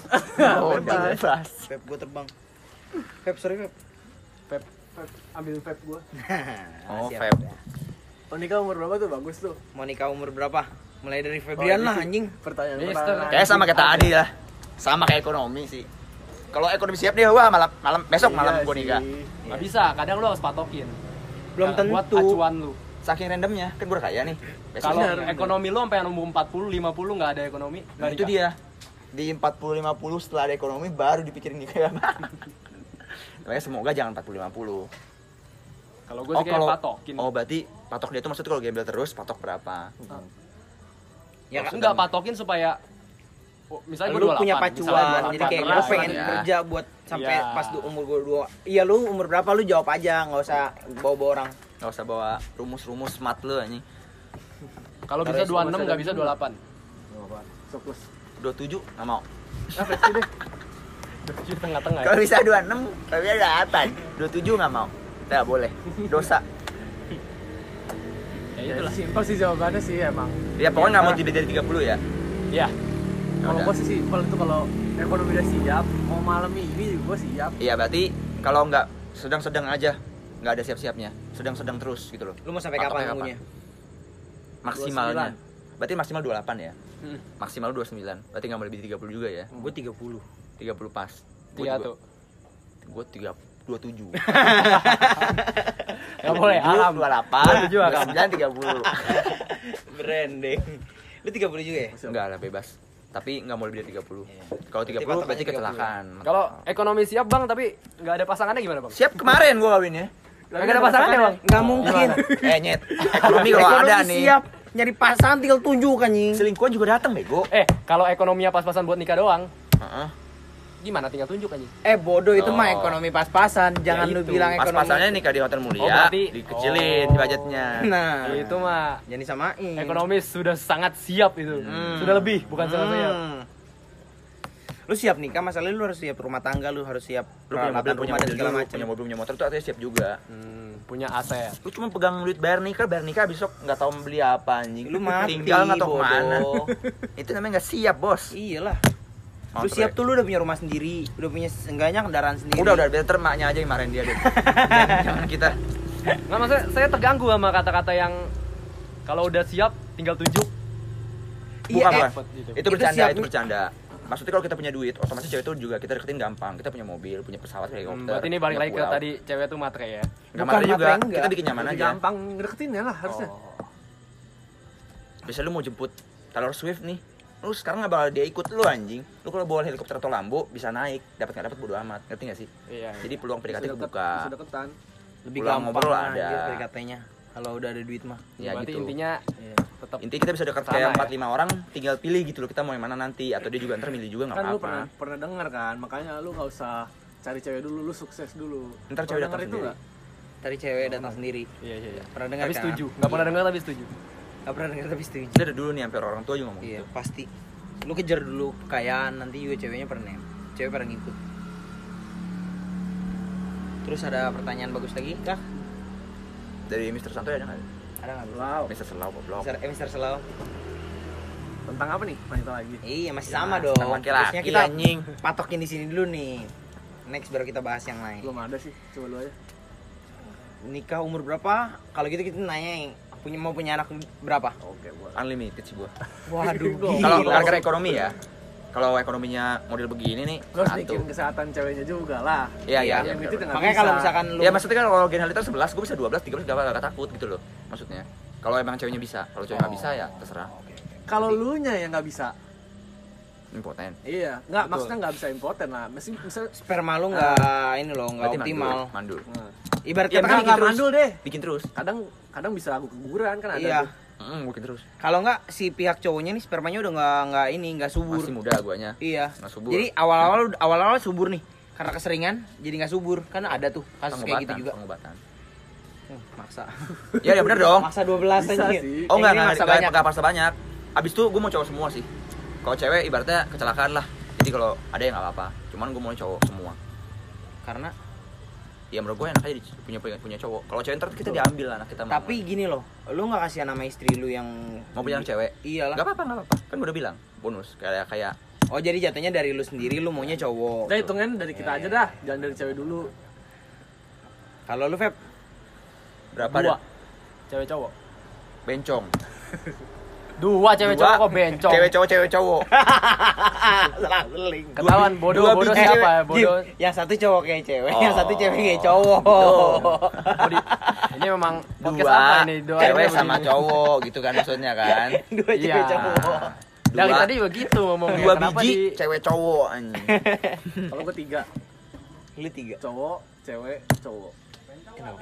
Speaker 2: Oh, bebas.
Speaker 3: Feb gue terbang. Feb sorry Feb.
Speaker 1: Pep, Pep, ambil Pep gua. (laughs)
Speaker 2: Oh,
Speaker 3: Siap.
Speaker 2: Feb.
Speaker 4: oh nikah umur berapa tuh bagus tuh
Speaker 3: Mau nikah umur berapa? Mulai dari Febrian lah anjing.
Speaker 4: pertanyaan
Speaker 1: Mister.
Speaker 4: pertama
Speaker 2: Kayak sama kayak tadi lah. Sama kayak ekonomi sih. Kalau ekonomi siap dia wah malam malam besok malam
Speaker 4: Iya
Speaker 2: gua nikah.
Speaker 1: Nggak bisa, kadang lu harus patokin.
Speaker 3: Belum
Speaker 1: Nah, Buat
Speaker 3: tentu.
Speaker 1: acuan lu.
Speaker 2: Saking randomnya, kan gua udah kaya nih. Besok
Speaker 1: Kalau ekonomi lu sampai umur 40, 50 nggak ada ekonomi,
Speaker 2: Nah, itu dia. Di 40 50 setelah ada ekonomi baru dipikirin nikah. (laughs) Makanya semoga jangan 40 50.
Speaker 1: Kalau gue sih kayak patokin.
Speaker 2: Oh, berarti patok dia itu maksudnya kalau gembel terus patok berapa?
Speaker 3: Ya kan?
Speaker 1: Enggak patokin supaya oh, misalnya gue
Speaker 3: lu
Speaker 1: 28,
Speaker 3: punya
Speaker 1: misalnya
Speaker 3: pacuan
Speaker 1: 28,
Speaker 3: jadi kayak gue pengen
Speaker 2: ya.
Speaker 3: kerja buat sampai
Speaker 1: Iya.
Speaker 3: pas du umur gue dua iya lu umur berapa lu jawab aja nggak usah bawa bawa orang
Speaker 2: Gak usah bawa rumus-rumus smart lu anjing.
Speaker 1: Kalau bisa
Speaker 4: Taruh
Speaker 1: 26
Speaker 4: semua
Speaker 1: nggak bisa
Speaker 4: saya
Speaker 1: 28.
Speaker 4: Sokus.
Speaker 2: 27 nggak mau.
Speaker 4: Deh.
Speaker 1: Di tengah-tengah. ya.
Speaker 2: Kalau bisa 26, tapi ada apa? 27 nggak mau. Tidak boleh. Dosa.
Speaker 1: Ya itulah.
Speaker 4: simpel sih jawabannya sih emang.
Speaker 2: Ya pokoknya nggak mau lebih dari 30 ya.
Speaker 1: Ya.
Speaker 4: Kalau gue sih simpel itu kalau ekonomi udah siap, mau malam ini gue siap.
Speaker 2: Iya berarti kalau nggak sedang-sedang aja, nggak ada siap-siapnya, sedang-sedang terus gitu loh.
Speaker 3: lu mau sampai kapan nunggunya
Speaker 2: Maksimalnya. Berarti maksimal 28 ya.
Speaker 1: Hmm.
Speaker 2: Maksimal 29. Berarti nggak mau lebih dari 30 juga ya.
Speaker 3: gue 30
Speaker 2: 30 pas.
Speaker 1: Tiga tuh.
Speaker 2: Gue 3 27.
Speaker 1: Nggak boleh, haram.
Speaker 2: 28,
Speaker 1: 27 haram.
Speaker 2: 29
Speaker 3: branding lu 30 juga ya
Speaker 2: 30. Enggak lah bebas. Tapi nggak mau lebih dari 30.
Speaker 3: Iya.
Speaker 2: Kalau
Speaker 3: Berarti
Speaker 2: 30
Speaker 3: patokannya
Speaker 2: berarti
Speaker 3: 30.
Speaker 2: kecelakaan.
Speaker 1: Kalau ekonomi siap bang, tapi nggak ada pasangannya gimana bang?
Speaker 2: Siap kemarin gua kawin ya.
Speaker 1: Nggak ada pasangannya bang?
Speaker 3: nggak mungkin (laughs)
Speaker 2: eh nyet, ekonomi kalau ada nih.
Speaker 3: siap nyari pasangan tinggal tunjuk anjing
Speaker 2: Selingkuhan juga datang bego.
Speaker 1: Eh, kalau ekonominya pas-pasan buat nikah doang,
Speaker 2: Heeh.
Speaker 1: Gimana tinggal tunjuk aja.
Speaker 3: eh bodoh itu
Speaker 2: Oh.
Speaker 3: mah ekonomi pas-pasan jangan
Speaker 1: Ya
Speaker 3: lu bilang ekonomi
Speaker 2: Pas-pasannya nikah di hotel mulia,
Speaker 1: Oh, berarti-
Speaker 2: dikecilin
Speaker 1: oh.
Speaker 2: budgetnya.
Speaker 3: nah
Speaker 1: Itu mah
Speaker 3: jangan disamain
Speaker 1: ekonomi sudah sangat siap itu.
Speaker 3: Hmm.
Speaker 1: Sudah lebih, bukan sangat siap.
Speaker 3: Hmm. lu siap nikah masalahnya lu harus siap rumah tangga lu harus siap
Speaker 2: Lu punya mobil, punya mobil
Speaker 3: segala macam
Speaker 2: punya mobil, punya motor itu artinya siap juga.
Speaker 1: Hmm, punya aset.
Speaker 2: Lu cuma pegang duit bayar nikah, bayar nikah besok nggak tahu beli apa anjing.
Speaker 3: Lu mati,
Speaker 2: tinggal nggak tahu
Speaker 3: ke
Speaker 2: mana. itu namanya nggak siap bos.
Speaker 3: iyalah lu siap tuh lu udah punya rumah sendiri udah punya seenggaknya kendaraan sendiri
Speaker 2: Udah udah biar termaknya aja yang marahin dia deh. (laughs) jangan, kita.
Speaker 1: Nggak maksudnya saya terganggu sama kata-kata yang kalau udah siap tinggal tunjuk.
Speaker 3: iya
Speaker 2: Bukan,
Speaker 3: eh.
Speaker 1: Gitu.
Speaker 2: Itu
Speaker 3: Itu
Speaker 2: bercanda,
Speaker 3: siap.
Speaker 2: itu bercanda. Maksudnya kalau kita punya duit, otomatis cewek itu juga kita deketin gampang. Kita punya mobil, punya pesawat,
Speaker 1: Hmm,
Speaker 2: helikopter.
Speaker 1: berarti ini balik lagi ke tadi cewek tuh matre ya.
Speaker 2: Nggak
Speaker 3: Bukan
Speaker 2: matre juga,
Speaker 3: enggak.
Speaker 2: kita bikin nyaman
Speaker 4: Lebih
Speaker 2: aja.
Speaker 4: gampang deketin ya lah harusnya.
Speaker 1: Oh.
Speaker 2: Biasanya lu mau jemput Taylor Swift nih, lu sekarang nggak bakal dia ikut lu anjing. Lu kalau bawa helikopter atau Lambo bisa naik, dapat nggak dapat bodo amat, ngerti nggak sih?
Speaker 1: Iya.
Speaker 2: Jadi peluang PDKT kebuka.
Speaker 4: deketan.
Speaker 3: lebih gampang
Speaker 2: ngobrol ada.
Speaker 3: PDKT-nya kalau udah ada duit mah
Speaker 2: Ya
Speaker 1: berarti
Speaker 2: gitu.
Speaker 1: intinya
Speaker 3: Iya.
Speaker 1: tetap
Speaker 2: Intinya kita bisa dekat kayak
Speaker 1: ya?
Speaker 2: 4 5 orang, tinggal pilih gitu loh kita mau yang mana nanti atau dia juga ntar milih juga nggak
Speaker 4: kan lu
Speaker 2: apa-apa.
Speaker 4: pernah pernah dengar kan makanya lu nggak usah cari cewek dulu lu sukses dulu
Speaker 2: Ntar cewek datang sendiri.
Speaker 3: tadi cewek datang sendiri
Speaker 1: iya iya iya
Speaker 3: pernah dengar
Speaker 1: tapi
Speaker 3: kan?
Speaker 1: setuju nggak pernah dengar tapi setuju
Speaker 3: Gak pernah dengar tapi setuju.
Speaker 2: Ada dulu nih hampir orang tua juga ngomong
Speaker 3: iya
Speaker 2: gitu.
Speaker 3: pasti. Lu kejar dulu kekayaan nanti juga ceweknya pernah cewek pernah ngikut. Terus ada pertanyaan bagus lagi kah
Speaker 2: Dari Mr. Santo ada nggak?
Speaker 3: ada nggak?
Speaker 4: Wow
Speaker 2: Mr. Selau goblok.
Speaker 3: Mister, eh, Mister Selau.
Speaker 4: Tentang apa nih wanita lagi?
Speaker 3: Iya masih
Speaker 2: Ya,
Speaker 3: sama dong.
Speaker 2: tentang laki-laki,
Speaker 3: Terusnya kita
Speaker 2: anjing.
Speaker 3: patokin di sini dulu nih. Next baru kita bahas yang lain.
Speaker 4: Belum ada sih coba lu aja.
Speaker 3: Nikah umur berapa? Kalau gitu kita nanya yang punya mau punya anak berapa?
Speaker 4: Oke buat
Speaker 2: Unlimited sih gua.
Speaker 3: waduh
Speaker 2: Kalau gara-gara ekonomi ya. Kalau ekonominya model begini nih,
Speaker 4: lu harus
Speaker 2: satu.
Speaker 4: mikirin kesehatan ceweknya juga lah.
Speaker 2: Iya, iya, iya, benar.
Speaker 4: nggak
Speaker 3: makanya kalau misalkan lu
Speaker 2: Ya maksudnya kan kalau generator 11 gue bisa 12, 13 gak, gak takut gitu loh Maksudnya. Kalau emang ceweknya bisa. Kalau ceweknya nggak bisa ya terserah.
Speaker 4: Kalau lu nya yang nggak bisa
Speaker 2: Impoten
Speaker 4: iya nggak maksudnya nggak bisa impoten lah mesti bisa
Speaker 3: sperma lu nggak ini loh nggak optimal
Speaker 2: mandul, mandul.
Speaker 4: nah,
Speaker 3: ibarat
Speaker 2: Ya,
Speaker 3: kata
Speaker 4: nggak
Speaker 3: kan
Speaker 4: nggak
Speaker 3: terus
Speaker 4: mandul deh
Speaker 2: Bikin terus
Speaker 4: kadang kadang bisa guguran kan ada
Speaker 3: iya
Speaker 4: tuh.
Speaker 2: Mm, bikin terus
Speaker 3: kalau nggak si pihak cowoknya nih spermanya udah nggak nggak ini nggak subur
Speaker 2: Masih muda guanya
Speaker 3: iya
Speaker 2: Nggak subur
Speaker 3: jadi awal-awal awal-awal subur nih karena keseringan jadi nggak subur kan ada tuh kasus kayak gitu
Speaker 2: Pengobatan,
Speaker 3: juga
Speaker 2: Pengobatan
Speaker 3: Hmm, maksa
Speaker 2: Ya ya bener dong
Speaker 3: maksa 12
Speaker 4: Bisa
Speaker 3: aja
Speaker 4: sih.
Speaker 2: Oh enggak,
Speaker 3: ini
Speaker 2: enggak,
Speaker 3: maksa
Speaker 2: enggak,
Speaker 3: banyak.
Speaker 2: enggak Abis itu gue mau cowok semua sih Kalau cewek ibaratnya kecelakaan lah. Jadi kalau ada yang nggak apa-apa. Cuman gue mau cowok semua.
Speaker 3: Karena
Speaker 2: Ya menurut gue enak aja punya punya, punya cowok. Kalau cewek ntar kita diambil anak kita mau
Speaker 3: tapi gini loh lu nggak kasih nama istri lu yang
Speaker 2: Mau punya anak cewek?
Speaker 3: Iyalah.
Speaker 2: Gak apa-apa, gak apa-apa. Kan gue udah bilang Bonus. Kayak kayak
Speaker 3: oh jadi jatuhnya dari lu sendiri lu maunya cowok.
Speaker 4: Udah hitungan dari kita aja dah. Jangan dari cewek dulu.
Speaker 3: Kalau lu Feb?
Speaker 2: Berapa
Speaker 1: dua. cewek cowok.
Speaker 2: Bencong (laughs)
Speaker 1: dua cewek
Speaker 2: Dua.
Speaker 1: cowok kok bencong
Speaker 2: Cewek cowok, cewek cowok (laughs)
Speaker 3: salah link
Speaker 1: ketahuan bodoh
Speaker 2: dua
Speaker 1: bodoh siapa
Speaker 2: cewek.
Speaker 1: ya bodoh
Speaker 3: yang satu cowok kayak cewek, yang
Speaker 2: Oh.
Speaker 3: satu cewek kayak cowok.
Speaker 1: Ini memang podcast
Speaker 2: Dua
Speaker 1: apa ini dua
Speaker 2: Cewek
Speaker 1: ini
Speaker 2: sama
Speaker 1: begini.
Speaker 2: cowok gitu kan maksudnya kan (laughs)
Speaker 3: Dua
Speaker 1: Iya.
Speaker 3: cewek cowok.
Speaker 1: dari
Speaker 2: Dua-
Speaker 1: tadi begitu ngomongnya
Speaker 2: Dua
Speaker 1: kenapa
Speaker 2: biji
Speaker 1: di
Speaker 2: cewek cowok anjing (laughs)
Speaker 4: kalau gue tiga
Speaker 3: Lu tiga.
Speaker 4: cowok cewek cowok
Speaker 3: Kenapa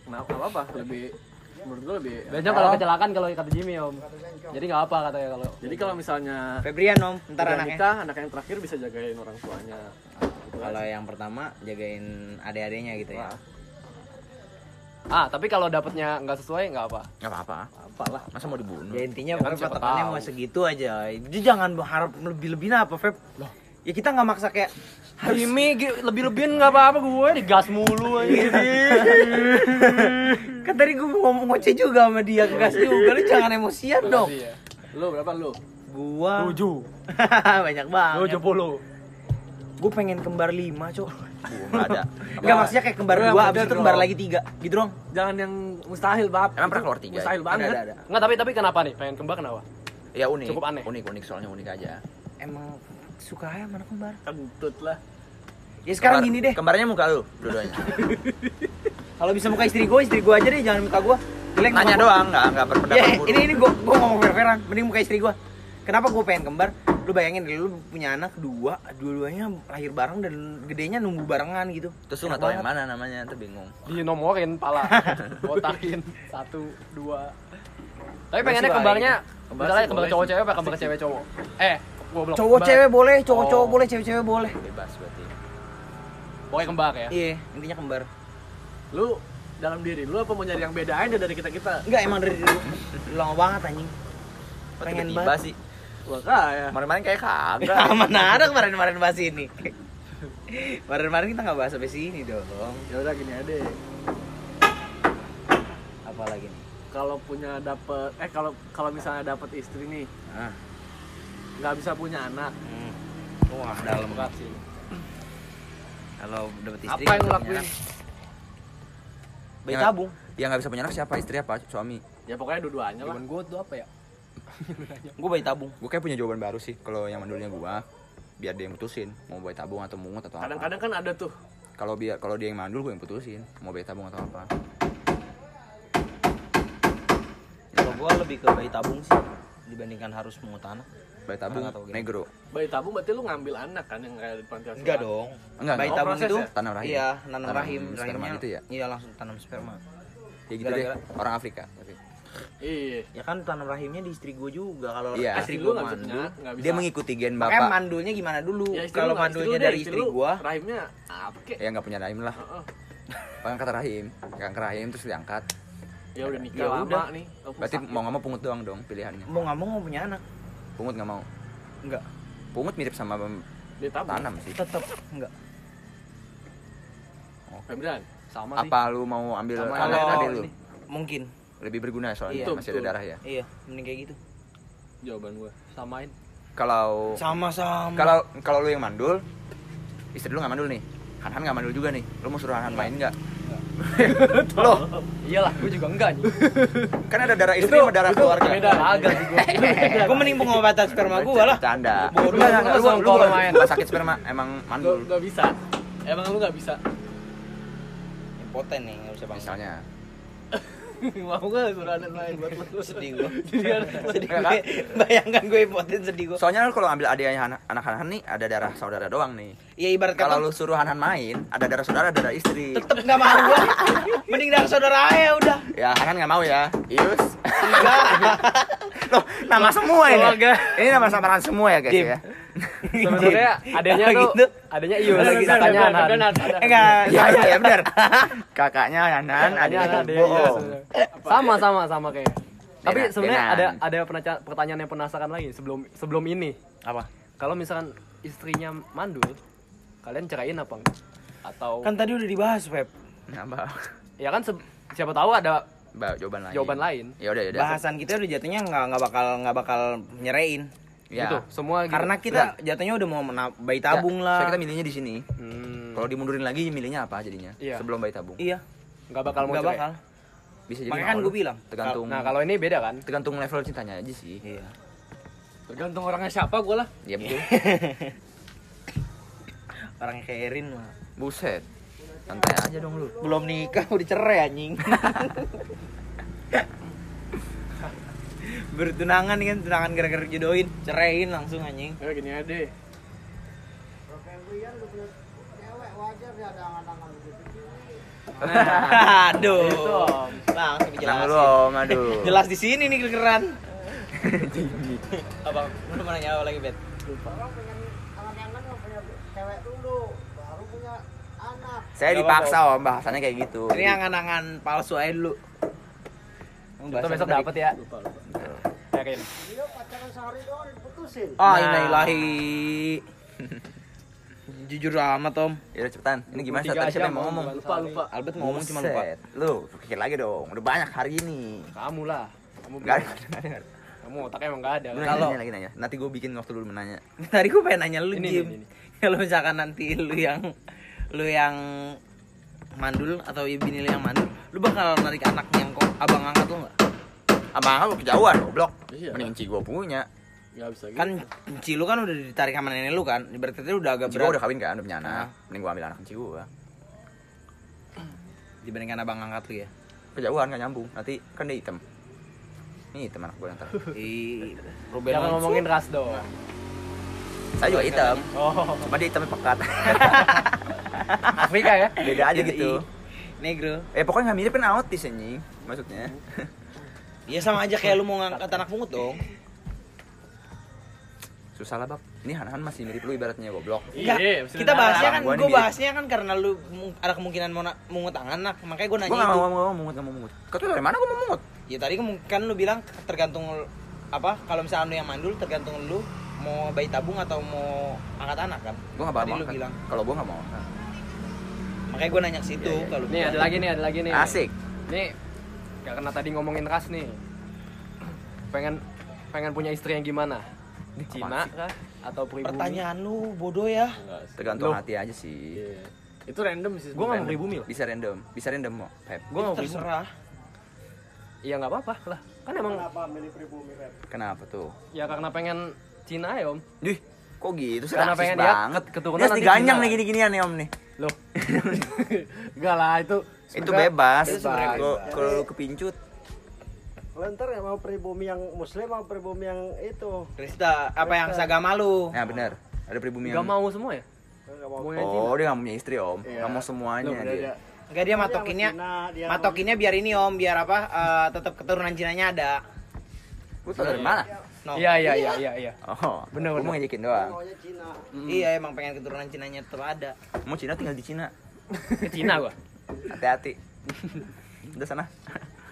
Speaker 4: kenapa apa apa lebih menurut gue lebih
Speaker 1: bencong kalau kecelakaan kalau kata Jimmy om. Jadi nggak apa katanya kalau
Speaker 4: jadi kalau misalnya
Speaker 3: Febrian om, ntar anaknya.
Speaker 4: nikah anak yang terakhir bisa jagain orang tuanya. Gitu kan.
Speaker 3: Kalau yang pertama jagain adik-adiknya gitu ya.
Speaker 1: Ah tapi kalau dapetnya nggak sesuai nggak apa.
Speaker 2: Gak apa-apa.
Speaker 4: Apalah
Speaker 2: Masa mau dibunuh?
Speaker 3: Ya intinya
Speaker 1: Ya kan
Speaker 3: patokannya mau segitu aja. Jadi jangan berharap lebih-lebihin apa, Feb. Ya kita nggak maksa kayak
Speaker 1: Jimmy lebih lebihin nggak apa apa gue digas mulu aja (laughs) (laughs)
Speaker 3: kan tadi gue ngomong ngoceh juga sama dia kegas juga. Lu jangan emosian dong.
Speaker 1: ya.
Speaker 4: lu berapa lu?
Speaker 3: Gua
Speaker 1: tujuh. (laughs)
Speaker 3: Banyak banget.
Speaker 1: Tujuh puluh
Speaker 3: gue pengen kembar lima cok.
Speaker 2: Gak ada.
Speaker 3: Enggak maksudnya kayak kembar dua abis itu kembar lagi tiga. Gitu dong
Speaker 4: jangan yang mustahil bab.
Speaker 2: Emang pernah keluar tiga?
Speaker 4: mustahil
Speaker 3: ada
Speaker 4: banget.
Speaker 3: ada ada.
Speaker 1: Nggak tapi tapi kenapa nih? Pengen kembar kenapa?
Speaker 2: Ya unik.
Speaker 1: Cukup aneh.
Speaker 2: Unik, unik. Soalnya unik aja.
Speaker 3: Emang suka ya mana kembar?
Speaker 4: Kentut lah.
Speaker 3: Ya sekarang
Speaker 2: Kembar-
Speaker 3: gini deh.
Speaker 2: Kembarnya muka lu dua-duanya (laughs)
Speaker 3: kalau bisa muka istri gue istri gue aja deh jangan muka gue jelek
Speaker 2: Nanya doang, gak, gak berpendapat
Speaker 3: ya
Speaker 2: buruk.
Speaker 3: ini ini gue gue ngomong fair-fairan mending muka istri gue kenapa gue pengen kembar? Lu bayangin deh lu punya anak dua dua-duanya lahir bareng dan gedenya numbuh barengan gitu.
Speaker 2: Terus lu
Speaker 3: Enak
Speaker 2: gak tau yang mana namanya, ntar bingung.
Speaker 1: Dinomorin pala. (laughs) Botakin satu dua. Tapi pengennya kembarnya
Speaker 4: Kembar
Speaker 1: misalnya kembar cowok cewek apa kembar cewek cowok? Eh gua belum
Speaker 3: cowok cewek boleh cowok cowok
Speaker 1: Oh.
Speaker 3: boleh cewek cewek boleh.
Speaker 2: Bebas berarti.
Speaker 1: Pokoknya kembar ya.
Speaker 3: Iya intinya kembar
Speaker 4: lu dalam diri lu apa mau nyari yang beda aja dari kita kita
Speaker 3: enggak emang dari dulu lama banget anjing. Pengen
Speaker 2: tiba-tiba
Speaker 3: banget.
Speaker 2: sih.
Speaker 4: Gua kaya.
Speaker 2: Kemarin-kemarin kayak kagak. (laughs)
Speaker 3: Enggak, mana ada kemarin-kemarin bahas ini. Kemarin-kemarin kita nggak bahas sampai sini dong.
Speaker 4: Ya udah gini aja deh.
Speaker 3: Apa lagi nih?
Speaker 4: kalau punya dapet eh kalau kalau misalnya dapet istri nih
Speaker 3: Ah,
Speaker 4: nggak bisa punya anak.
Speaker 3: Hmm. Wah, dalam.
Speaker 1: berat sih.
Speaker 3: Kalau dapet istri
Speaker 4: apa yang lu
Speaker 3: nggak
Speaker 4: lakuin
Speaker 3: punya anak. Bayi
Speaker 2: Ya.
Speaker 3: tabung
Speaker 2: Yang gak bisa punya anak siapa? Istri apa? Suami?
Speaker 4: Ya pokoknya dua-duanya lah.
Speaker 1: jawaban gue tuh apa ya? (laughs)
Speaker 3: Gue bayi tabung.
Speaker 2: Gue kayak punya jawaban baru sih Kalau yang mandulnya gua. Biar dia yang putusin Mau bayi tabung atau mungut atau apa.
Speaker 4: Kadang-kadang kan ada tuh.
Speaker 2: Kalau biar kalau dia yang mandul gue yang putusin Mau bayi tabung atau apa.
Speaker 3: Kalau gue lebih ke bayi tabung sih dibandingkan harus mengut anak
Speaker 2: bayi tabung
Speaker 3: gimana.
Speaker 2: negro.
Speaker 4: Bayi tabung berarti lu ngambil anak kan yang kayak di panti asuhan?
Speaker 3: Enggak dong.
Speaker 2: Enggak
Speaker 3: bayi
Speaker 4: Oh,
Speaker 3: tabung
Speaker 4: proses
Speaker 3: itu
Speaker 4: ya?
Speaker 2: tanam rahim.
Speaker 3: Iya nanam
Speaker 2: Tanam
Speaker 3: rahim.
Speaker 2: sperma
Speaker 3: rahimnya
Speaker 2: gitu ya?
Speaker 3: iya langsung tanam sperma.
Speaker 2: Ya gitu deh orang Afrika
Speaker 4: iya.
Speaker 3: Ya kan tanam rahimnya di istri gue juga. Kalau
Speaker 2: Iya.
Speaker 3: istri
Speaker 4: Istri
Speaker 3: gue
Speaker 4: bisa
Speaker 3: mandul
Speaker 4: bisa
Speaker 2: dia mengikuti gen
Speaker 3: makanya
Speaker 2: bapak.
Speaker 3: mandulnya gimana dulu?
Speaker 4: Ya, istri
Speaker 3: kalau mandulnya
Speaker 4: deh,
Speaker 3: dari istri
Speaker 4: lu,
Speaker 3: gue
Speaker 4: rahimnya apa kek?
Speaker 2: Ya nggak punya rahim lah.
Speaker 4: Heeh. (laughs)
Speaker 2: angkat rahim. Angkat rahim terus diangkat.
Speaker 4: Ya udah nikah
Speaker 3: Ya
Speaker 4: lama
Speaker 3: udah.
Speaker 4: nih.
Speaker 2: Berarti
Speaker 4: sakit.
Speaker 2: mau nggak mau pungut doang dong pilihannya.
Speaker 3: Mau nggak mau mau punya anak
Speaker 2: pungut nggak mau?
Speaker 3: Enggak
Speaker 2: pungut mirip sama tanam sih.
Speaker 3: Tetap enggak
Speaker 4: Febrian
Speaker 1: sama sih.
Speaker 2: apa lu mau ambil
Speaker 1: Sama
Speaker 2: anak
Speaker 3: kalau
Speaker 2: tadi lu?
Speaker 3: Mungkin.
Speaker 2: Lebih berguna soalnya
Speaker 3: Iya,
Speaker 2: masih
Speaker 4: betul.
Speaker 2: ada darah ya?
Speaker 3: Iya mending kayak gitu.
Speaker 4: Jawaban gua.
Speaker 1: Samain.
Speaker 2: Kalau
Speaker 3: sama-sama.
Speaker 2: Kalau kalau lu yang mandul istri lu nggak mandul nih. Han-Han nggak mandul juga nih. Lu mau suruh Han-Han main nggak loh.
Speaker 1: Iyalah gue juga enggak nih.
Speaker 2: Kan ada darah istri sama darah keluarga.
Speaker 4: beda.
Speaker 1: agak sih gue (laughs)
Speaker 3: gue mending pengobatan sperma gue lah.
Speaker 2: Canda
Speaker 3: Bodoh.
Speaker 2: Lu, bukan-
Speaker 1: main.
Speaker 2: sakit sperma. Emang
Speaker 4: Gak,
Speaker 2: mandul.
Speaker 4: gak bisa. Emang lu gak bisa.
Speaker 3: Impoten nih nggak usah bang
Speaker 2: misalnya (laughs)
Speaker 4: mau gak suruh anak main buat lu?
Speaker 3: Sedih gue (laughs) (laughs) sedih gue bayangkan gue impoten sedih gue
Speaker 2: soalnya kalau ambil adiknya anak anak Han-Han nih ada darah saudara doang nih.
Speaker 3: Ya ibarat
Speaker 2: kalau
Speaker 3: kata
Speaker 2: lu suruh Han-Han main ada darah saudara darah istri.
Speaker 3: Tetep nggak mau gue mending dari saudara aja udah.
Speaker 2: Ya Han-Han nggak mau ya. Ius
Speaker 3: enggak
Speaker 2: loh nama semua ini. Ini nama samaran semua ya guys
Speaker 3: Dim.
Speaker 2: ya (laughs)
Speaker 1: sebenarnya adanya
Speaker 3: Kalau
Speaker 1: tuh
Speaker 3: gitu.
Speaker 1: adanya Ius
Speaker 4: bener,
Speaker 1: Anan
Speaker 4: bener.
Speaker 3: enggak
Speaker 2: ya ya benar kakaknya
Speaker 1: adanya Anan dia
Speaker 2: bohong
Speaker 1: sama sama sama kayak. Tapi sebenarnya ada ada pertanyaan yang penasaran lagi sebelum sebelum ini.
Speaker 3: Apa?
Speaker 1: Kalau misalkan istrinya mandul kalian ceraiin apa enggak? Atau
Speaker 3: kan tadi udah dibahas Pep
Speaker 2: nambah
Speaker 1: ya kan siapa tahu ada
Speaker 2: Ba- jawaban lain.
Speaker 1: jawaban lain.
Speaker 2: Ya udah ya udah.
Speaker 3: Bahasan kita udah jatuhnya nggak nggak bakal nggak bakal nyerain
Speaker 2: ya.
Speaker 1: Gitu. Semua gitu.
Speaker 3: karena kita jatuhnya udah mau mena- bayi tabung
Speaker 2: Ya,
Speaker 3: lah.
Speaker 2: Soalnya kita milihnya di sini.
Speaker 1: Hmm,
Speaker 2: kalau dimundurin lagi milihnya apa jadinya?
Speaker 1: Iya.
Speaker 2: sebelum bayi tabung?
Speaker 3: Iya.
Speaker 1: Nggak bakal mau
Speaker 3: nggak
Speaker 1: cerai
Speaker 3: bakal.
Speaker 2: Bisa jadi
Speaker 3: makanya kan gue bilang.
Speaker 2: Tergantung
Speaker 1: nah kalau ini beda kan?
Speaker 2: tergantung level cintanya aja sih.
Speaker 3: Iya.
Speaker 4: Tergantung orangnya siapa gue lah.
Speaker 2: Ya betul. (laughs)
Speaker 3: Orangnya kayak Erin mah.
Speaker 2: Buset. Santai aja dong lu.
Speaker 3: Belum nikah udah cerai anjing (laughs) bertunangan kan tunangan gara-gara jodohin ceraiin langsung anjing.
Speaker 4: Ya gini aja deh.
Speaker 3: Aduh. Langsung dijelasin.
Speaker 2: Lu om aduh. (laughs)
Speaker 3: Jelas di sini nih kegeran. (laughs) Abang lu mau nanya apa lagi bet
Speaker 2: saya
Speaker 3: Nggak
Speaker 2: dipaksa om bahasannya kayak gitu.
Speaker 3: Ini angan-angan palsu aja dulu
Speaker 1: itu besok dapat ya. Yakin
Speaker 3: ah
Speaker 1: Nah.
Speaker 3: ilahi jujur amat om.
Speaker 2: Ya udah cepetan. Ini gimana?
Speaker 1: Tiga
Speaker 2: tadi siapa mau
Speaker 1: Om.
Speaker 2: ngomong?
Speaker 4: Lupa lupa.
Speaker 3: Albert mau ngomong cuma lupa.
Speaker 2: Lu pikir lagi dong. Udah banyak hari ini.
Speaker 1: Kamu lah. Kamu
Speaker 2: Enggak ada,
Speaker 1: kamu otaknya emang nggak ada. Kan?
Speaker 3: Kalau-
Speaker 2: nanya lagi nanya. Nanti gue bikin waktu dulu menanya. (laughs)
Speaker 3: tadi gue pengen nanya lu Jim. kalau misalkan nanti lu yang lu yang mandul atau bini lu yang mandul lu bakal narik anaknya yang kok abang angkat lu nggak
Speaker 2: Abang aku kejauhan, goblok.
Speaker 4: Iya.
Speaker 2: Mending Ci gue punya.
Speaker 4: nggak bisa gitu
Speaker 3: kan Ci lu kan udah ditarik sama nenek lu kan berarti itu udah agak berat
Speaker 2: udah kawin kan, udah punya anak.
Speaker 3: Ah.
Speaker 2: Mending gue ambil anak Ci gue.
Speaker 3: dibandingkan abang angkat lu ya
Speaker 2: Kejauhan gak nyambung. Nanti kan dia hitam. Ini hitam anak gue yang. (laughs)
Speaker 3: Ih, Ruben
Speaker 1: jangan ngomongin ras dong
Speaker 2: Saya juga hitam.
Speaker 1: oh
Speaker 2: Cuma dia hitamnya pekat. (laughs)
Speaker 1: Afrika ya
Speaker 2: Beda aja gitu.
Speaker 3: negro
Speaker 2: Eh pokoknya gak mirip kan autis anjing. Maksudnya.
Speaker 3: Iya sama aja kayak lu mau ngangkat anak pungut dong
Speaker 2: Susah lah bab. Ini Han-Han masih mirip lu ibaratnya goblok.
Speaker 3: Enggak,
Speaker 4: Iya, bisa
Speaker 3: kita bahasnya kan,
Speaker 2: Gua nih
Speaker 3: gue bahasnya kan karena lu ada kemungkinan mau mungut anak, makanya gue nanya
Speaker 2: Gue gak
Speaker 3: itu.
Speaker 2: mau mau mau mungut gak mau mungut. Kau tuh dari mana gue mau mungut?
Speaker 3: Ya tadi kan lu bilang tergantung apa kalau misalnya lu yang mandul tergantung lu mau bayi tabung atau mau angkat anak kan.
Speaker 2: Gue gak
Speaker 3: Tadi
Speaker 2: mau
Speaker 3: bilang.
Speaker 2: Kalau gue gak mau.
Speaker 3: Makanya gue nanya ke situ
Speaker 2: Iya, iya.
Speaker 3: kalau
Speaker 1: nih ada lagi nih ada lagi nih
Speaker 2: Asik.
Speaker 1: nih gak kena tadi ngomongin ras nih pengen pengen punya istri yang gimana Cina
Speaker 2: sih?
Speaker 1: kah atau pribumi
Speaker 3: Pertanyaan lu bodoh ya.
Speaker 2: Tergantung
Speaker 1: Loh.
Speaker 2: hati aja sih.
Speaker 4: Iya. itu random sih
Speaker 1: gue nggak mau pribumi loh
Speaker 2: Bisa random, bisa random mau. Pep.
Speaker 1: gue nggak mau pribumi
Speaker 3: terserah.
Speaker 1: iya nggak apa-apa lah kan emang
Speaker 2: Kenapa tuh?
Speaker 1: ya karena pengen Cina ya om
Speaker 2: Dih, kok gitu sih?
Speaker 1: Karena pengen
Speaker 2: banget.
Speaker 1: keturunan
Speaker 2: Dia
Speaker 1: nanti
Speaker 2: diganyang
Speaker 1: Cina.
Speaker 2: nih gini-ginian nih om nih.
Speaker 1: Loh (laughs)
Speaker 4: enggak lah itu
Speaker 2: Itu bebas.
Speaker 3: Bebas.
Speaker 2: kalau lu kepincut,
Speaker 5: Lo ntar ya mau pribumi yang muslim mau pribumi yang itu
Speaker 3: Krista apa yang seagama lu?
Speaker 2: Nah benar. Ada pribumi
Speaker 1: Gak
Speaker 2: yang
Speaker 1: mau semua ya?
Speaker 5: Nggak mau
Speaker 2: Oh, dia nggak punya istri, Om.
Speaker 5: Iya.
Speaker 2: Nggak mau semuanya
Speaker 4: Loh,
Speaker 2: dia.
Speaker 3: Enggak dia matokinnya
Speaker 5: dia
Speaker 3: matokinnya biar ini om biar apa eh, tetap keturunan Cinanya ada.
Speaker 2: Lu tau dari mana?
Speaker 3: No.
Speaker 1: Iya iya iya iya iya.
Speaker 2: Oh,
Speaker 1: Bener,
Speaker 2: Lu
Speaker 1: bener.
Speaker 2: mau ngejekin doang.
Speaker 5: maunya Cina
Speaker 3: Iya emang pengen keturunan Cinanya tetap ada.
Speaker 2: Mau Cina tinggal di Cina.
Speaker 1: Ke Cina gua.
Speaker 2: Hati-hati. Udah sana.